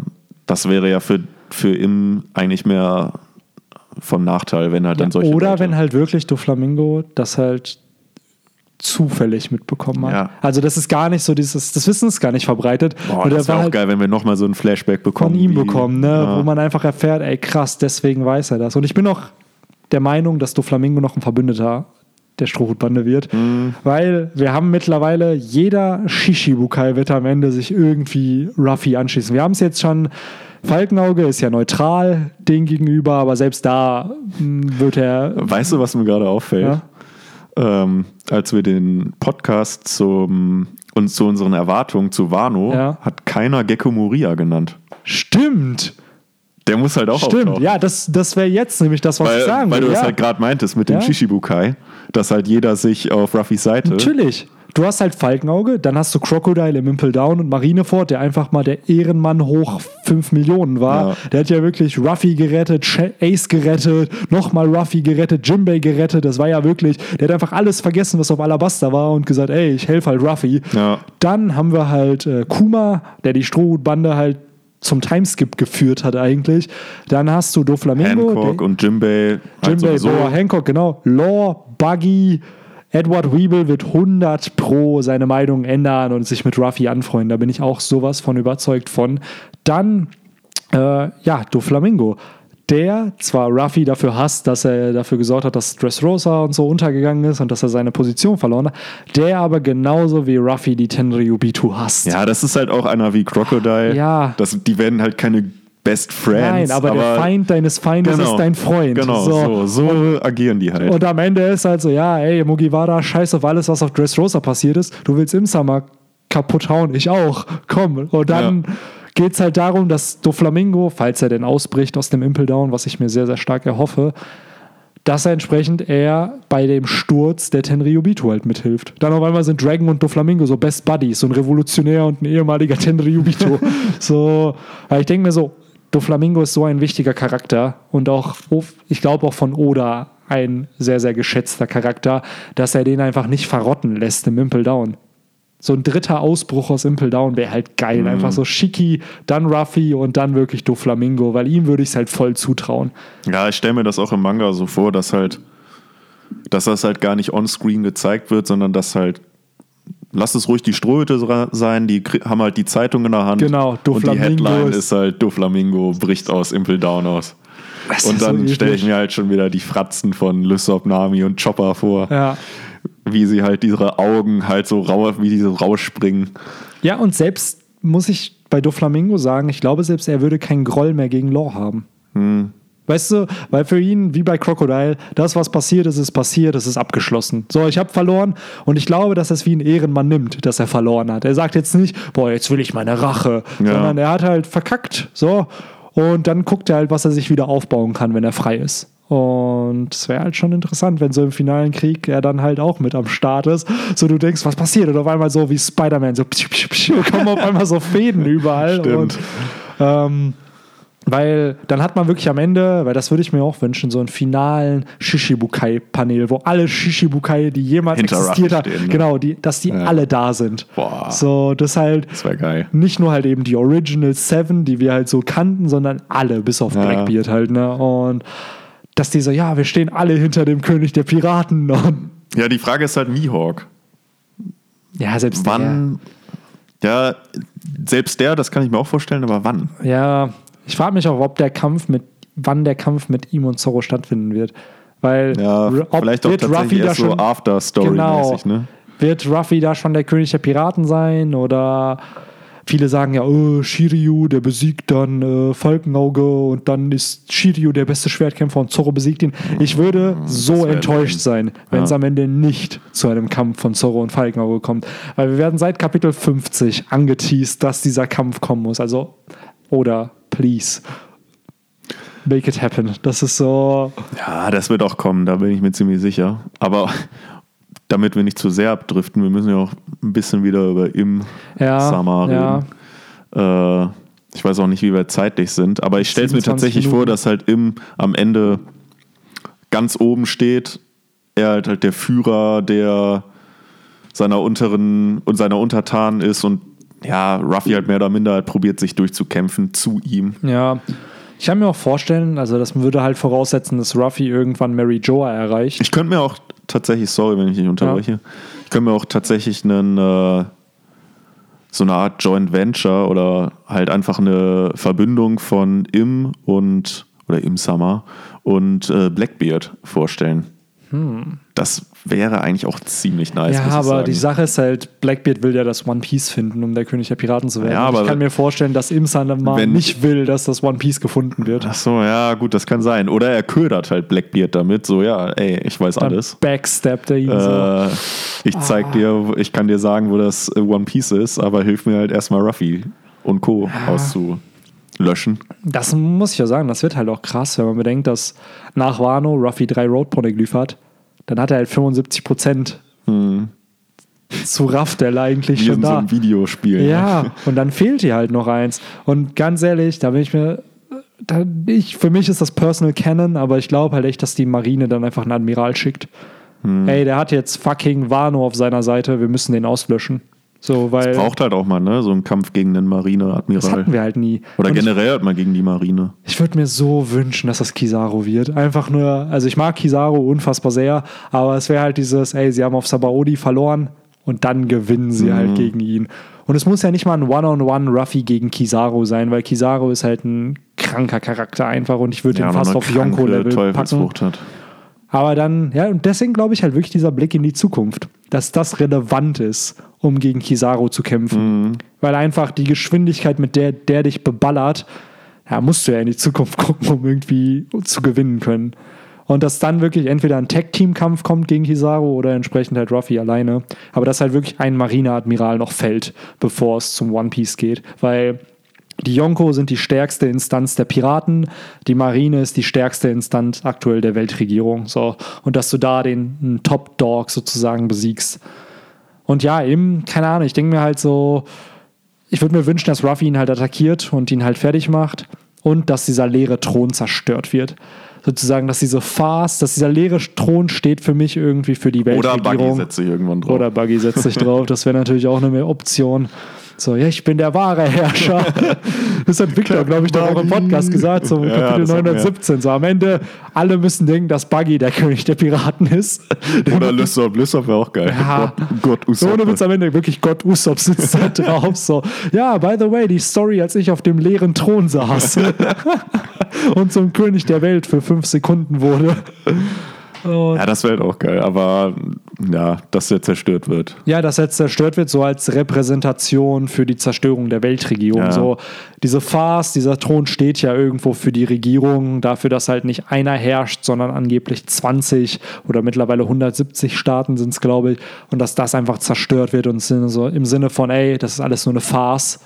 das wäre ja für, für im eigentlich mehr vom Nachteil, wenn halt dann solche Oder Leute- wenn halt wirklich Doflamingo das halt zufällig mitbekommen hat. Ja. Also das ist gar nicht so dieses, das Wissen ist gar nicht verbreitet. Boah, das wäre auch halt geil, wenn wir nochmal so ein Flashback bekommen. von ihm bekommen, ne? Ja. wo man einfach erfährt, ey krass, deswegen weiß er das. Und ich bin auch der Meinung, dass Doflamingo noch ein Verbündeter der Strohhutbande wird, Mhm. weil wir haben mittlerweile, jeder Shishibukai wird am Ende sich irgendwie Ruffy anschließen. Wir haben es jetzt schon, Falkenauge ist ja neutral dem gegenüber, aber selbst da mh, wird er... Weißt du, was mir gerade auffällt? Ja? Ähm, als wir den Podcast zum, uns zu unseren Erwartungen zu Wano, Ja. hat keiner Gecko Moria genannt. Stimmt, Der muss halt auch stimmt. auftauchen. Ja, das, das wäre jetzt nämlich das, was ich Weil, sagen weil will. du das ja. halt gerade meintest mit dem Ja. Shishibukai, dass halt jeder sich auf Ruffys Seite. Natürlich. Du hast halt Falkenauge, dann hast du Crocodile im Impel Down und Marineford, der einfach mal der Ehrenmann hoch 5 Millionen war. Ja. Der hat ja wirklich Ruffy gerettet, Ace gerettet, nochmal Ruffy gerettet, Jimbei gerettet. Das war ja wirklich, der hat einfach alles vergessen, was auf Alabasta war und gesagt, ey, ich helfe halt Ruffy. Ja. Dann haben wir halt äh, Kuma, der die Strohhutbande halt zum Timeskip geführt hat eigentlich. Dann hast du Doflamingo, Hancock der- und Jimbei. Halt Jimbei, sowieso. Boa Hancock, genau. Law, Buggy, Edward Weeble wird 100 pro seine Meinung ändern und sich mit Ruffy anfreunden. Da bin ich auch sowas von überzeugt von. Dann, äh, ja, Doflamingo. Der zwar Ruffy dafür hasst, dass er dafür gesorgt hat, dass Dressrosa und so untergegangen ist und dass er seine Position verloren hat, der aber genauso wie Ruffy die Tenryubitu hasst. Ja, das ist halt auch einer wie Crocodile. Ja. Das, die werden halt keine Best Friends. Nein, aber, der Feind deines Feindes Genau. ist dein Freund. Genau, so, so, agieren die halt. Und am Ende ist halt so, ja, ey, Mugiwara, scheiß auf alles, was auf Dressrosa passiert ist. Du willst Imsama kaputt hauen, ich auch. Komm. Und dann Ja. geht es halt darum, dass Doflamingo, falls er denn ausbricht aus dem Impel Down, was ich mir sehr, sehr stark erhoffe, dass er entsprechend er bei dem Sturz der Tenryubito halt mithilft. Dann auf einmal sind Dragon und Doflamingo so Best Buddies, so ein Revolutionär und ein ehemaliger Tenryubito. so, aber ich denke mir so, Doflamingo ist so ein wichtiger Charakter und auch, ich glaube auch von Oda ein sehr, sehr geschätzter Charakter, dass er den einfach nicht verrotten lässt im Impel Down. So ein dritter Ausbruch aus Impel Down wäre halt geil. Einfach so Shiki, dann Ruffy und dann wirklich Doflamingo, weil ihm würde ich es halt voll zutrauen. Ja, ich stelle mir das auch im Manga so vor, dass halt, dass das halt gar nicht on-screen gezeigt wird, sondern dass halt, lass es ruhig die ra- sein, die haben halt die Zeitung in der Hand. Genau, Und die Doflamingo Headline ist- halt Doflamingo bricht aus Impel Down aus. Und ist so dann stelle ich mir halt schon wieder die Fratzen von Lysop, Nami und Chopper vor, Ja. wie sie halt ihre Augen halt so rau, wie die so rausspringen. ja, und selbst muss ich bei Doflamingo sagen, ich glaube, selbst er würde keinen Groll mehr gegen Law haben. Hm. Weißt du, weil für ihn, wie bei Crocodile, das, was passiert ist, ist passiert, es ist abgeschlossen. So, ich habe verloren und ich glaube, dass er es wie ein Ehrenmann nimmt, dass er verloren hat. Er sagt jetzt nicht, boah, jetzt will ich meine Rache, Ja. sondern er hat halt verkackt. So, und dann guckt er halt, was er sich wieder aufbauen kann, wenn er frei ist. Und es wäre halt schon interessant, wenn so im finalen Krieg er dann halt auch mit am Start ist. So, du denkst, was passiert? Und auf einmal so wie Spider-Man, so pschuh, pschuh, pschuh, kommen auf einmal so Fäden überall. Stimmt. Und, ähm, weil dann hat man wirklich am Ende, weil das würde ich mir auch wünschen, so einen finalen Shishibukai-Panel, wo alle Shishibukai, die jemals existiert haben, ne? genau, die, dass die Ja. alle da sind. Boah. So, das halt Das geil. nicht nur halt eben die Original Seven, die wir halt so kannten, sondern alle, bis auf Ja. Blackbeard halt, ne? Und dass die so, ja, wir stehen alle hinter dem König der Piraten. Ja, die Frage ist halt Mihawk. ja, selbst Wann? Ja, selbst der, das kann ich mir auch vorstellen, aber wann? der. Ja, ich frage mich auch, ob der Kampf mit, wann der Kampf mit ihm und Zorro stattfinden wird. Weil Ja, vielleicht auch wird tatsächlich Ruffy da erst so schon- After-Story-mäßig, ne? Wird Ruffy da schon der König der Piraten sein? Oder viele sagen ja, oh, Shiryu, der besiegt dann äh, Falkenauge und dann ist Shiryu der beste Schwertkämpfer und Zorro besiegt ihn. Ich würde so wär enttäuscht sein, wenn es Ja. am Ende nicht zu einem Kampf von Zorro und Falkenauge kommt. Weil wir werden seit Kapitel 50 angeteased, dass dieser Kampf kommen muss. Also, oder please. Make it happen. Das ist so. Ja, das wird auch kommen, da bin ich mir ziemlich sicher. Aber damit wir nicht zu sehr abdriften, wir müssen ja auch ein bisschen wieder über Im Ja, Summer ja. reden. Äh, ich weiß auch nicht, wie wir zeitlich sind, aber ich stelle es mir 27 tatsächlich vor, Minuten. dass halt Im am Ende ganz oben steht. Er halt, halt der Führer der seiner unteren und seiner Untertanen ist und ja, Ruffy halt mehr oder minder halt probiert, sich durchzukämpfen zu ihm. Ja, ich kann mir auch vorstellen, also das würde halt voraussetzen, dass Ruffy irgendwann Mary Joa erreicht. Ich könnte mir auch tatsächlich, sorry, wenn ich dich unterbreche, ich könnte mir auch tatsächlich einen, äh, so eine Art Joint Venture oder halt einfach eine Verbindung von Im und oder Im Summer und äh, Blackbeard vorstellen. Das wäre eigentlich auch ziemlich nice. Ja, aber sagen. die Sache ist halt, Blackbeard will ja das One Piece finden, um der König der Piraten zu werden. Ja, Und ich aber- kann mir vorstellen, dass Imsan mal Wenn- nicht will, dass das One Piece gefunden wird. Ach so, ja, gut, das kann sein. Oder er ködert halt Blackbeard damit, so, ja, ey, ich weiß Dann alles. backstabbt er ihn so. Äh, ich zeig Ah. dir, ich kann dir sagen, wo das äh, One Piece ist, aber hilf mir halt erstmal Ruffy und Co. auszulöschen. Das muss ich ja sagen, das wird halt auch krass, wenn man bedenkt, dass nach Wano Ruffy drei Road Poneglyph hat. Dann hat er halt 75 Prozent zu Raftel eigentlich Wie schon in so da. einem Videospiel. Ja, und dann fehlt hier halt noch eins. Und ganz ehrlich, da bin ich mir. Ich, für mich ist das Personal Canon, aber ich glaube halt echt, dass die Marine dann einfach einen Admiral schickt. Hm. Ey, der hat jetzt fucking Wano auf seiner Seite, wir müssen den auslöschen. So, weil Braucht halt auch mal, ne? So einen Kampf gegen den das Marine-Admiral. hatten wir halt nie. Oder Und ich- generell halt mal gegen die Marine. Ich würde mir so wünschen, dass das Kizaru wird. Einfach nur, also ich mag Kizaru unfassbar sehr, aber es wäre halt dieses, ey, sie haben auf Sabaody verloren und dann gewinnen sie Mhm. halt gegen ihn. Und es muss ja nicht mal ein One-on-One Ruffy gegen Kizaru sein, weil Kizaru ist halt ein kranker Charakter einfach und ich würde ihn noch fast auf Yonko-Level packen. Hat. Aber dann, ja, und deswegen glaube ich halt wirklich dieser Blick in die Zukunft, dass das relevant ist, um gegen Kizaru zu kämpfen. Weil einfach die Geschwindigkeit, mit der der dich beballert, ja, musst du ja in die Zukunft gucken, um irgendwie zu gewinnen können. Und dass dann wirklich entweder ein Tag-Team-Kampf kommt gegen Kizaru oder entsprechend halt Ruffy alleine. Aber dass halt wirklich ein Marineadmiral noch fällt, bevor es zum One Piece geht. Weil die Yonko sind die stärkste Instanz der Piraten, die Marine ist die stärkste Instanz aktuell der Weltregierung. So. Und dass du da den Top-Dog sozusagen besiegst. Und ja, eben, keine Ahnung, ich denke mir halt so, ich würde mir wünschen, dass Ruffy ihn halt attackiert und ihn halt fertig macht und dass dieser leere Thron zerstört wird sozusagen, dass diese Farce, dass dieser leere Thron steht für mich irgendwie für die Weltregierung. Oder Buggy setzt sich irgendwann drauf. Oder Buggy setzt sich drauf. Das wäre natürlich auch eine Option. So, ja, ich bin der wahre Herrscher. Das hat Victor, glaube ich, doch auch im Podcast gesagt, so ja, Kapitel 917. So am Ende, alle müssen denken, dass Buggy der König der Piraten ist. Oder Lysop. Lysop wäre auch geil. Ja. Gott, Gott Usopp. Ohne Witz am Ende wirklich Gott Usopp sitzt da drauf. So, ja, by the way, die Story, als ich auf dem leeren Thron saß und zum König der Welt für fünf Sekunden wurde. Und ja, das wäre halt auch geil, aber ja, dass er zerstört wird. Ja, dass er zerstört wird, so als Repräsentation für die Zerstörung der Weltregierung. Ja. So, diese Farce, dieser Thron steht ja irgendwo für die Regierung, dafür, dass halt nicht einer herrscht, sondern angeblich 20 oder mittlerweile 170 Staaten sind es, glaube ich, und dass das einfach zerstört wird und so im Sinne von, ey, das ist alles nur eine Farce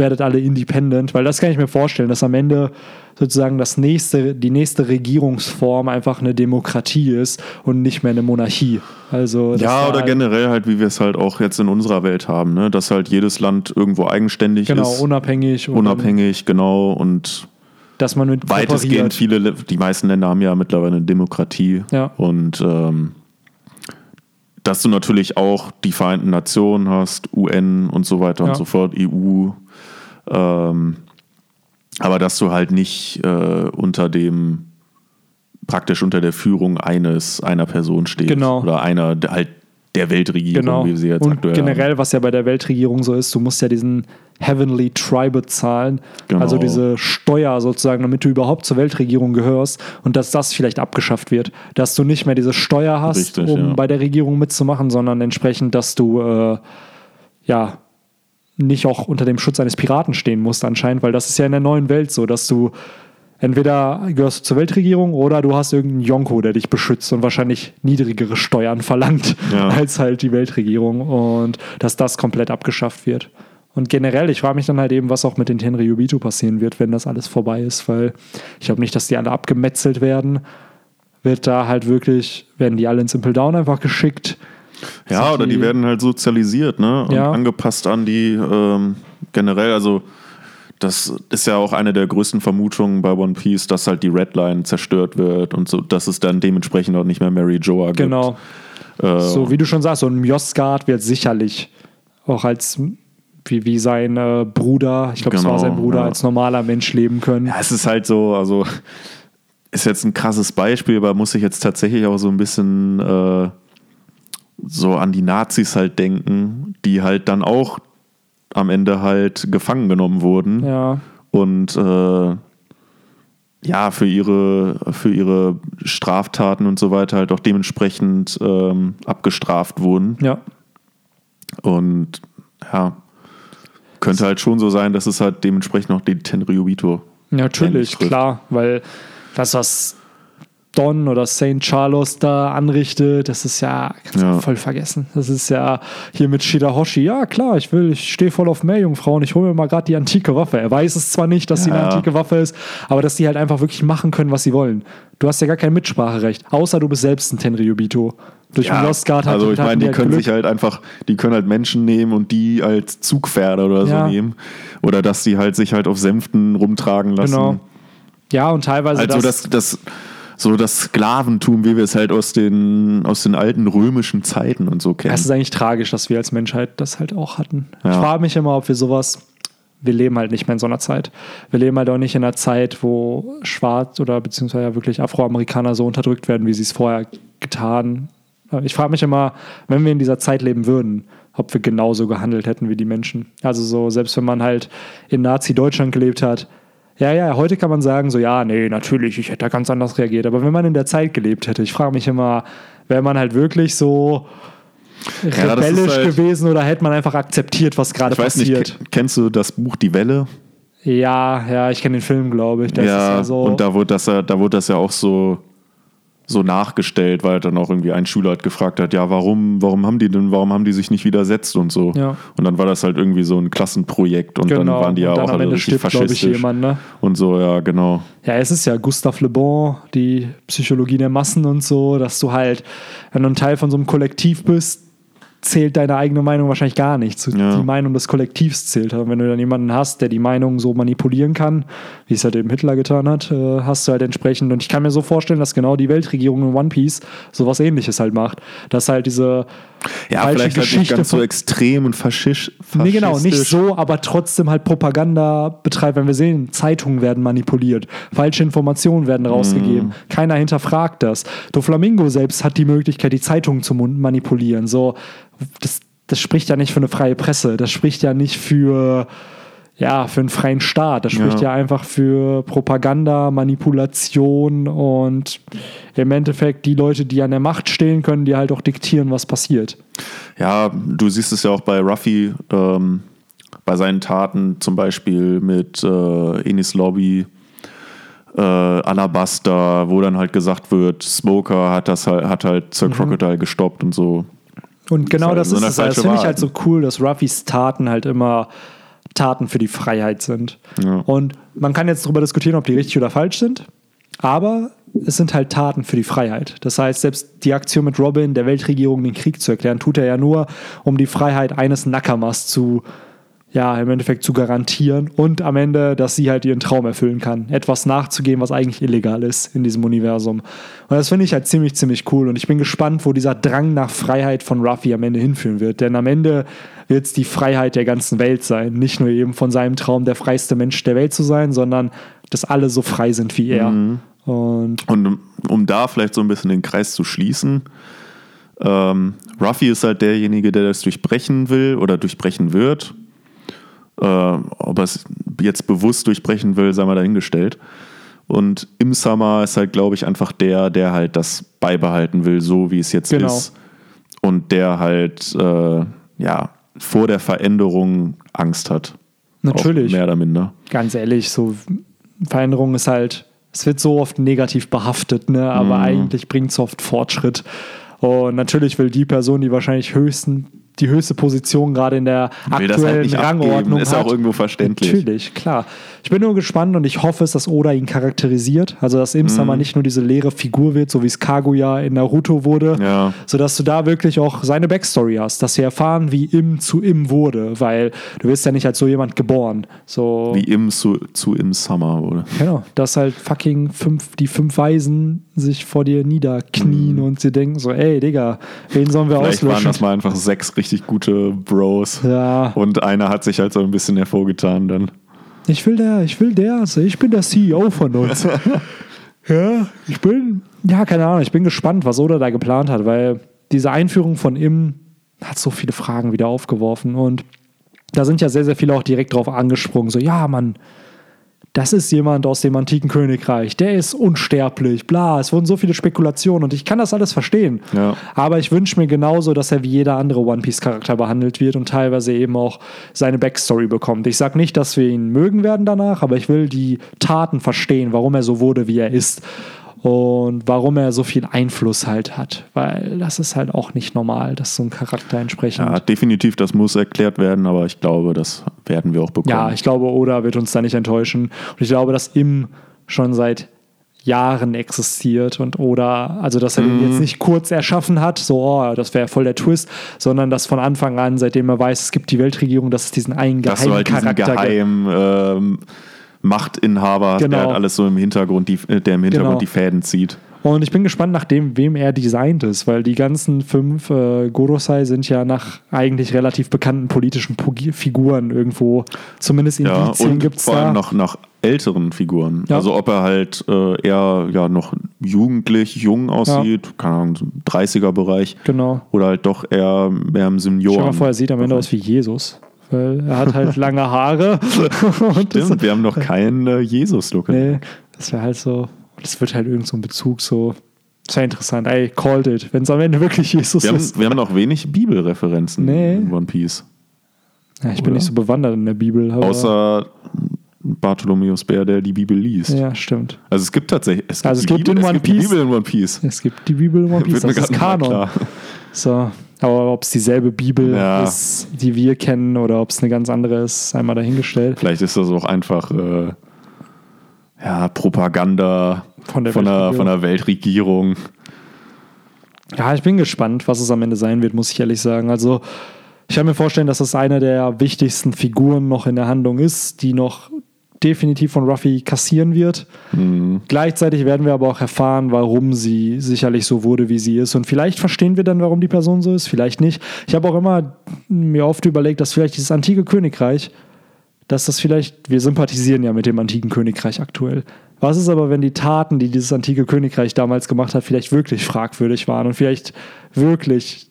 werdet alle independent, weil das kann ich mir vorstellen, dass am Ende sozusagen das nächste, die nächste Regierungsform einfach eine Demokratie ist und nicht mehr eine Monarchie. Also ja, oder halt generell halt, wie wir es halt auch jetzt in unserer Welt haben, ne? dass halt jedes Land irgendwo eigenständig genau, ist. Genau, unabhängig. Unabhängig, genau. Und dass man mit weitestgehend viele, die meisten Länder haben ja mittlerweile eine Demokratie. Ja. Und ähm, dass du natürlich auch die Vereinten Nationen hast, UN und so weiter ja. und so fort, EU, ähm, aber dass du halt nicht äh, unter dem, praktisch unter der Führung eines, einer Person stehst. Genau. Oder einer, halt der Weltregierung, genau. wie sie jetzt und aktuell generell, haben. was ja bei der Weltregierung so ist, du musst ja diesen Heavenly Tribe zahlen, Genau. also diese Steuer sozusagen, damit du überhaupt zur Weltregierung gehörst und dass das vielleicht abgeschafft wird, dass du nicht mehr diese Steuer hast, Richtig, um ja. bei der Regierung mitzumachen, sondern entsprechend, dass du äh, ja nicht auch unter dem Schutz eines Piraten stehen musst anscheinend, weil das ist ja in der neuen Welt so, dass du entweder gehörst du zur Weltregierung oder du hast irgendeinen Yonko, der dich beschützt und wahrscheinlich niedrigere Steuern verlangt Ja. als halt die Weltregierung und dass das komplett abgeschafft wird. Und generell, ich frage mich dann halt eben, was auch mit den Tenryubito passieren wird, wenn das alles vorbei ist, weil ich glaube nicht, dass die alle abgemetzelt werden. Wird da halt wirklich, werden die alle ins Simple Down einfach geschickt? Ja, oder die werden halt sozialisiert, ne? Und Ja. angepasst an die ähm, generell, also das ist ja auch eine der größten Vermutungen bei One Piece, dass halt die Redline zerstört wird und so, dass es dann dementsprechend auch nicht mehr Mary Joa gibt. Genau. Äh, So wie du schon sagst, so ein Mjosgard wird sicherlich auch als wie, wie sein äh, Bruder, ich glaube, es war Genau, sein Bruder, ja. als normaler Mensch leben können. Ja, es ist halt so, also ist jetzt ein krasses Beispiel, aber muss ich jetzt tatsächlich auch so ein bisschen äh, so an die Nazis halt denken, die halt dann auch am Ende halt gefangen genommen wurden Ja, und äh, ja, für ihre, für ihre Straftaten und so weiter halt auch dementsprechend ähm, abgestraft wurden. ja. Und ja, könnte halt schon so sein, dass es halt dementsprechend noch die Tenryubito Natürlich, ähnlich trifft. klar, weil das, was Don oder St. Charles da anrichtet, das ist ja, kannst du Ja. voll vergessen. Das ist ja hier mit Shidahoshi, ja klar, ich will, ich stehe voll auf Meerjungfrauen, ich hole mir mal gerade die antike Waffe. Er weiß es zwar nicht, dass sie eine Ja. antike Waffe ist, aber dass die halt einfach wirklich machen können, was sie wollen. Du hast ja gar kein Mitspracherecht, außer du bist selbst ein Tenryubito. Durch Ja, Lost Guard hat- also ich meine, die halt können Glück. sich halt einfach, die können halt Menschen nehmen und die als Zugpferde oder so Ja. nehmen. Oder dass die halt sich halt auf Sänften rumtragen lassen. Genau. Ja, und teilweise Also das, das, so das Sklaventum, wie wir es halt aus den, aus den alten römischen Zeiten und so kennen. Es ist eigentlich tragisch, dass wir als Menschheit das halt auch hatten. Ich Ja. frage mich immer, ob wir sowas. Wir leben halt nicht mehr in so einer Zeit. Wir leben halt auch nicht in einer Zeit, wo Schwarz oder beziehungsweise wirklich Afroamerikaner so unterdrückt werden, wie sie es vorher getan. Ich frage mich immer, wenn wir in dieser Zeit leben würden, ob wir genauso gehandelt hätten wie die Menschen. Also so, selbst wenn man halt in Nazi-Deutschland gelebt hat, ja, ja, heute kann man sagen, so, ja, nee, natürlich, ich hätte da ganz anders reagiert. Aber wenn man in der Zeit gelebt hätte, ich frage mich immer, wäre man halt wirklich so ist rebellisch halt- gewesen oder hätte man einfach akzeptiert, was gerade ich weiß passiert? nicht, ke- kennst du das Buch Die Welle? Ja, ja, ich kenne den Film, glaube ich. Das ja, ja so, und da wurde das ja, da wurde das ja auch so, so nachgestellt, weil dann auch irgendwie ein Schüler halt gefragt hat, ja, warum, warum haben die denn, warum haben die sich nicht widersetzt und so. Ja. Und dann war das halt irgendwie so ein Klassenprojekt und dann Genau, waren die ja dann auch alle richtig stirbt, glaub ich, faschistisch. jemand, ne? Und so, ja, genau. Ja, es ist ja Gustave Le Bon, die Psychologie der Massen und so, dass du halt, wenn du ein Teil von so einem Kollektiv bist, zählt deine eigene Meinung wahrscheinlich gar nichts. Ja. Die Meinung des Kollektivs zählt. Und wenn du dann jemanden hast, der die Meinung so manipulieren kann, wie es halt eben Hitler getan hat, äh, hast du halt entsprechend. Und ich kann mir so vorstellen, dass genau die Weltregierung in One Piece sowas ähnliches halt macht. Dass halt diese Ja, falsche vielleicht halt nicht Geschichte ganz so extrem und faschisch, Nee, genau, nicht faschistisch. so, aber trotzdem halt Propaganda betreibt, wenn wir sehen, Zeitungen werden manipuliert, falsche Informationen werden rausgegeben, Mhm. keiner hinterfragt das. Doflamingo selbst hat die Möglichkeit, die Zeitungen zu manipulieren. So, das, das spricht ja nicht für eine freie Presse, das spricht ja nicht für ja, für einen freien Staat. Das spricht ja, Ja. einfach für Propaganda, Manipulation und im Endeffekt die Leute, die an der Macht stehen, können dir halt auch diktieren, was passiert. Ja, du siehst es ja auch bei Ruffy, ähm, bei seinen Taten, zum Beispiel mit äh, Enis Lobby, äh, Alabaster, wo dann halt gesagt wird, Smoker hat das halt, hat halt Sir Crocodile gestoppt und so. Und genau halt das so ist eine es. Das finde ich halt so cool, dass Ruffys Taten halt immer Taten für die Freiheit sind. Ja. Und man kann jetzt darüber diskutieren, ob die richtig oder falsch sind, aber es sind halt Taten für die Freiheit. Das heißt, selbst die Aktion mit Robin, der Weltregierung den Krieg zu erklären, tut er ja nur, um die Freiheit eines Nakamas zu, ja, im Endeffekt zu garantieren und am Ende, dass sie halt ihren Traum erfüllen kann. Etwas nachzugehen, was eigentlich illegal ist in diesem Universum. Und das finde ich halt ziemlich, ziemlich cool. Und ich bin gespannt, wo dieser Drang nach Freiheit von Ruffy am Ende hinführen wird. Denn am Ende wird es die Freiheit der ganzen Welt sein. Nicht nur eben von seinem Traum, der freiste Mensch der Welt zu sein, sondern dass alle so frei sind wie er. Und Und um, um da vielleicht so ein bisschen den Kreis zu schließen, ähm, Ruffy ist halt derjenige, der das durchbrechen will oder durchbrechen wird. Äh, ob er es jetzt bewusst durchbrechen will, sei mal dahingestellt. Und im Summer ist halt, glaube ich, einfach der, der halt das beibehalten will, so wie es jetzt Genau. ist. Und der halt, äh, ja, vor der Veränderung Angst hat. Natürlich. Auch mehr oder minder. ganz ehrlich, so Veränderung ist halt, es wird so oft negativ behaftet, ne? aber Mhm. eigentlich bringt es oft Fortschritt. Und natürlich will die Person, die wahrscheinlich höchsten, die höchste Position gerade in der das aktuellen halt Rangordnung. Ist hat. auch irgendwo verständlich. Natürlich, klar. Ich bin nur gespannt und ich hoffe, es, dass Oda ihn charakterisiert. Also, dass Imsama Mhm. nicht nur diese leere Figur wird, so wie es Kaguya in Naruto wurde, Ja. sodass du da wirklich auch seine Backstory hast, dass wir erfahren, wie Im zu Im wurde, weil du wirst ja nicht als so jemand geboren. So, Wie im zu, zu im Summer wurde. Genau, dass halt fucking fünf, die fünf Weisen sich vor dir niederknien und sie denken so, ey Digga, wen sollen wir Mhm. Vielleicht waren auslöschen? das mal einfach sechs richtig gute Bros. Ja. Und einer hat sich halt so ein bisschen hervorgetan dann. Ich will der, ich will der, also ich bin der CEO von uns. ja, ich bin, ja, keine Ahnung, ich bin gespannt, was Oda da geplant hat, weil diese Einführung von Im hat so viele Fragen wieder aufgeworfen und da sind ja sehr, sehr viele auch direkt drauf angesprungen, so, ja, Mann, das ist jemand aus dem antiken Königreich, der ist unsterblich, bla. Es wurden so viele Spekulationen und ich kann das alles verstehen. Ja. Aber ich wünsche mir genauso, dass er wie jeder andere One Piece-Charakter behandelt wird und teilweise eben auch seine Backstory bekommt. Ich sage nicht, dass wir ihn mögen werden danach, aber ich will die Taten verstehen, warum er so wurde, wie er ist. Und warum er so viel Einfluss halt hat. Weil das ist halt auch nicht normal, dass so ein Charakter entsprechend. Ja, definitiv, das muss erklärt werden, aber ich glaube, das werden wir auch bekommen. Ja, ich glaube, Oda wird uns da nicht enttäuschen. Und ich glaube, dass Im schon seit Jahren existiert und Oda, also dass er Mhm. den jetzt nicht kurz erschaffen hat, so, oh, das wäre voll der Twist, sondern dass von Anfang an, seitdem er weiß, es gibt die Weltregierung, dass es diesen einen Dass du geheimen halt diesen Charakter gibt. geheimen ähm, Machtinhaber Genau. der halt alles so im Hintergrund, die, äh, der im Hintergrund Genau. die Fäden zieht. Und ich bin gespannt, nach dem, wem er designt ist, weil die ganzen fünf äh, Gorosei sind ja nach eigentlich relativ bekannten politischen Figuren irgendwo, zumindest Ja, Indizien gibt es vor da. allem noch nach älteren Figuren. Ja. Also ob er halt äh, eher ja noch jugendlich, jung aussieht, keine Ahnung, so im 30er-Bereich. Genau. Oder halt doch eher mehr im Senioren. dir mal vor, er sieht am Ende aus wie Jesus. Weil er hat halt lange Haare. Stimmt, wir haben noch keinen äh, Jesus-Look. nee, das wäre halt so. Das wird halt irgend so ein Bezug so. Wäre interessant. Ey, called it. Wenn es am Ende wirklich Jesus Wir haben, ist. wir haben noch wenig Bibelreferenzen Nee. in One Piece. Ja, ich bin oder? nicht so bewandert in der Bibel. Außer Bartholomäus Bär, der die Bibel liest. Ja, stimmt. Also es gibt tatsächlich. Es Also es gibt Bibel, in One es gibt Bibel in One Piece. Es gibt die Bibel in One Piece, das ist Kanon. So. Aber ob es dieselbe Bibel Ja. ist, die wir kennen, oder ob es eine ganz andere ist, einmal dahingestellt. Vielleicht ist das auch einfach äh, ja, Propaganda Von der von, der, Weltregierung. von der Weltregierung. Ja, ich bin gespannt, was es am Ende sein wird, muss ich ehrlich sagen. Also, ich kann mir vorstellen, dass das eine der wichtigsten Figuren noch in der Handlung ist, die noch definitiv von Ruffy kassieren wird. Gleichzeitig werden wir aber auch erfahren, warum sie sicherlich so wurde, wie sie ist. Und vielleicht verstehen wir dann, warum die Person so ist, vielleicht nicht. Ich habe auch immer mir oft überlegt, dass vielleicht dieses antike Königreich, dass das vielleicht, wir sympathisieren ja mit dem antiken Königreich aktuell. Was ist aber, wenn die Taten, die dieses antike Königreich damals gemacht hat, vielleicht wirklich fragwürdig waren und vielleicht wirklich,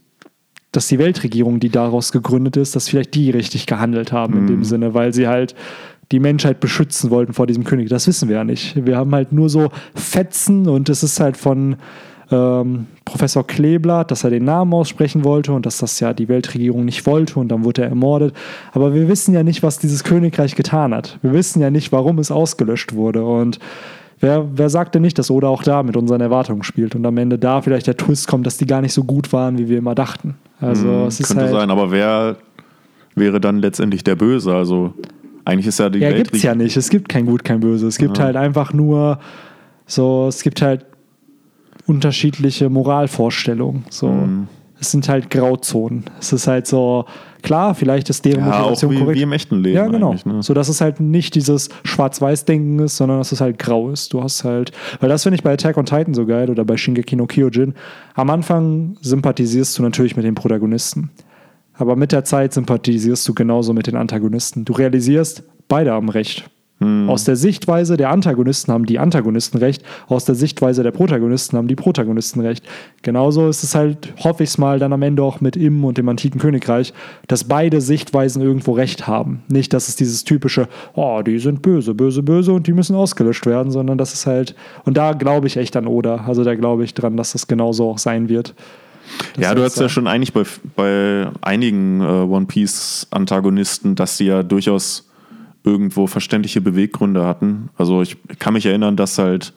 dass die Weltregierung, die daraus gegründet ist, dass vielleicht die richtig gehandelt haben in dem Sinne, weil sie halt die Menschheit beschützen wollten vor diesem König. Das wissen wir ja nicht. Wir haben halt nur so Fetzen und es ist halt von ähm, Professor Kleeblatt, dass er den Namen aussprechen wollte und dass das ja die Weltregierung nicht wollte und dann wurde er ermordet. Aber wir wissen ja nicht, was dieses Königreich getan hat. Wir wissen ja nicht, warum es ausgelöscht wurde. Und wer, wer sagt denn nicht, dass Oda auch da mit unseren Erwartungen spielt und am Ende da vielleicht der Twist kommt, dass die gar nicht so gut waren, wie wir immer dachten. Also es ist Könnte halt, sein, aber wer wäre dann letztendlich der Böse? Also eigentlich ist ja die Ja, Weltregierung. gibt's ja nicht. Es gibt kein Gut, kein Böse. Es gibt halt einfach nur so, es gibt halt unterschiedliche Moralvorstellungen. So. Mhm. Es sind halt Grauzonen. Es ist halt so, klar, vielleicht ist deren Ja, auch Motivation wie, korrekt. wie im echten Leben. ja, genau. Ne? So dass es halt nicht dieses Schwarz-Weiß-Denken ist, sondern dass es halt grau ist. Du hast halt, weil das finde ich bei Attack on Titan so geil oder bei Shingeki no Kyojin. Am Anfang sympathisierst du natürlich mit den Protagonisten. Aber mit der Zeit sympathisierst du genauso mit den Antagonisten. Du realisierst, beide haben recht. Aus der Sichtweise der Antagonisten haben die Antagonisten recht, aus der Sichtweise der Protagonisten haben die Protagonisten recht. Genauso ist es halt, hoffe ich es mal, dann am Ende auch mit Im und dem antiken Königreich, dass beide Sichtweisen irgendwo recht haben. Nicht, dass es dieses typische, oh, die sind böse, böse, böse und die müssen ausgelöscht werden, sondern das ist halt, und da glaube ich echt an Oda. Also da glaube ich dran, dass das genauso auch sein wird. Das Ja, du hast ja schon eigentlich bei, bei einigen äh, One Piece-Antagonisten, dass sie ja durchaus irgendwo verständliche Beweggründe hatten. Also ich kann mich erinnern, dass halt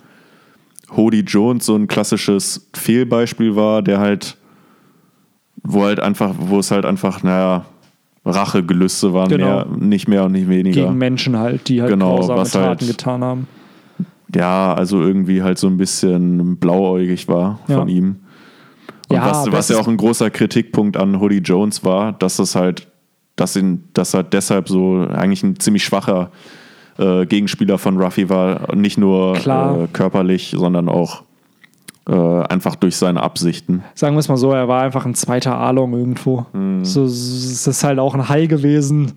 Hody Jones so ein klassisches Fehlbeispiel war, der halt, wo halt einfach, wo es halt einfach, naja, Rachegelüste waren, Genau. mehr, nicht mehr und nicht weniger. Gegen Menschen halt, die halt Genau, grausame was Taten halt- getan haben. Ja, also irgendwie halt so ein bisschen blauäugig war Ja. von ihm. Und Ja, was, was ja auch ein großer Kritikpunkt an Hoodie Jones war, dass es halt, dass ihn, dass er deshalb so eigentlich ein ziemlich schwacher äh, Gegenspieler von Ruffy war, nicht nur äh, körperlich, sondern auch äh, einfach durch seine Absichten. sagen wir es mal so, er war einfach ein zweiter Along irgendwo. Mhm. So, es ist halt auch ein Hai gewesen.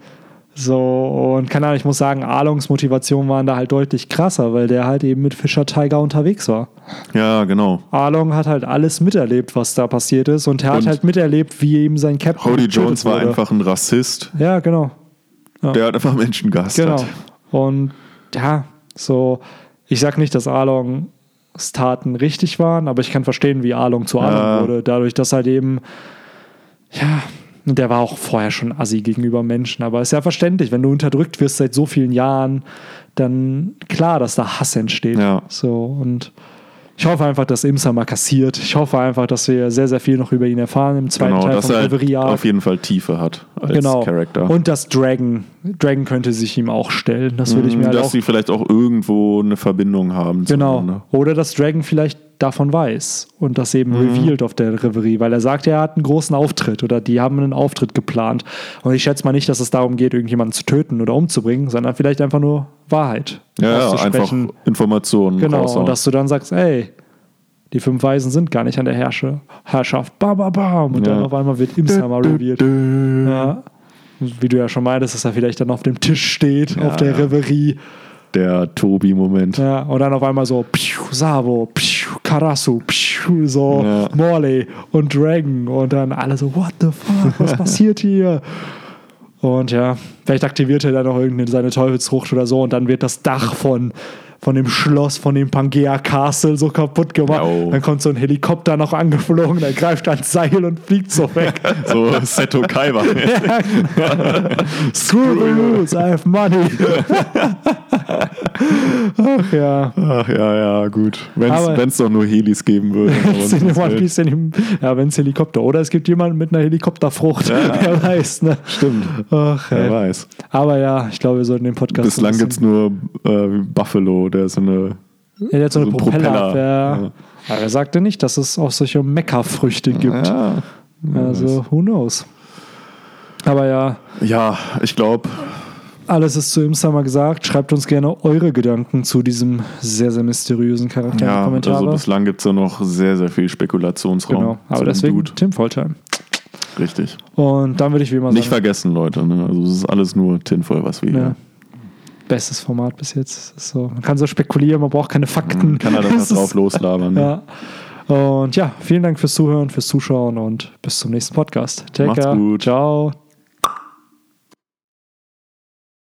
So, und keine Ahnung, ich muss sagen, Alongs Motivationen waren da halt deutlich krasser, weil der halt eben mit Fischer Tiger unterwegs war. Ja, genau. Along hat halt alles miterlebt, was da passiert ist, und er hat halt miterlebt, wie eben sein Captain. Hody getötet Jones war wurde. einfach ein Rassist, Ja, genau. der hat einfach Menschen gehasst Genau. hat. Und ja, so, ich sag nicht, dass Alongs Taten richtig waren, aber ich kann verstehen, wie Along zu Along Ja. wurde. Dadurch, dass halt eben, ja, und der war auch vorher schon assi gegenüber Menschen, aber ist ja verständlich, wenn du unterdrückt wirst seit so vielen Jahren, dann klar, dass da Hass entsteht. Ja. So, und ich hoffe einfach, dass Imsa mal kassiert. Ich hoffe einfach, dass wir sehr, sehr viel noch über ihn erfahren im zweiten Genau, Teil dass vom er halt auf jeden Fall Tiefe hat als Genau. Charakter. Und dass Dragon, Dragon könnte sich ihm auch stellen. Das würde ich mir halt Mhm, dass sie vielleicht auch irgendwo eine Verbindung haben. Genau. zueinander. Oder dass Dragon vielleicht davon weiß und das eben Mhm. revealed auf der Reverie, weil er sagt, er hat einen großen Auftritt oder die haben einen Auftritt geplant. Und ich schätze mal nicht, dass es darum geht, irgendjemanden zu töten oder umzubringen, sondern vielleicht einfach nur Wahrheit Ja, ja, einfach. Informationen Genau, raushauen. und dass du dann sagst, ey, die fünf Weisen sind gar nicht an der Herrscher Herrschaft. Bam, bam, bam. Und dann Ja. auf einmal wird Imsa mal revealed. Ja. Wie du ja schon meintest, dass er vielleicht dann auf dem Tisch steht, auf der ja. Reverie. Der Tobi-Moment. Ja, und dann auf einmal so Pschuh, Sabo, Pschuh, Karasu, Pschuh, so Ja. Morley und Dragon und dann alle so, what the fuck, was passiert hier? Und ja, vielleicht aktiviert er dann noch irgendeine seine Teufelsfrucht oder so und dann wird das Dach von, von dem Schloss, von dem Pangea Castle so kaputt gemacht. Jo. Dann kommt so ein Helikopter noch angeflogen, der greift ans Seil und fliegt so weg. So Seto Kaiba. ja, genau. Screw the rules, I have money. Ach ja. Ach ja, ja, gut. Wenn es doch nur Helis geben würde. dem- Ja, wenn es Helikopter. Oder es gibt jemanden mit einer Helikopterfrucht. Wer weiß, ne? Stimmt. Ach, Wer weiß. Aber ja, ich glaube, wir sollten den Podcast. Bislang gibt es nur äh, Buffalo, der so eine. Ja, der hat so eine so ein Propeller. Propeller. Ja. Ja. Aber er sagte nicht, dass es auch solche Meckerfrüchte gibt. Ja, Also, who knows? Aber ja, ja ich glaube, alles ist zu Imsummer gesagt. Schreibt uns gerne eure Gedanken zu diesem sehr, sehr mysteriösen Charakter in die ja, Kommentare. also bislang gibt es ja noch sehr, sehr viel Spekulationsraum. genau. Aber deswegen Dude. Tim Volltime. Richtig. Und dann würde ich wie immer Nicht sagen, vergessen, Leute. Ne? Also, es ist alles nur tinvoll, was wir Ja. hier. Bestes Format bis jetzt. So, man kann so spekulieren, man braucht keine Fakten. Man kann da dann Es was drauf loslabern. Ne? Ja. Und ja, vielen Dank fürs Zuhören, fürs Zuschauen und bis zum nächsten Podcast. Take Macht's care. gut. Ciao.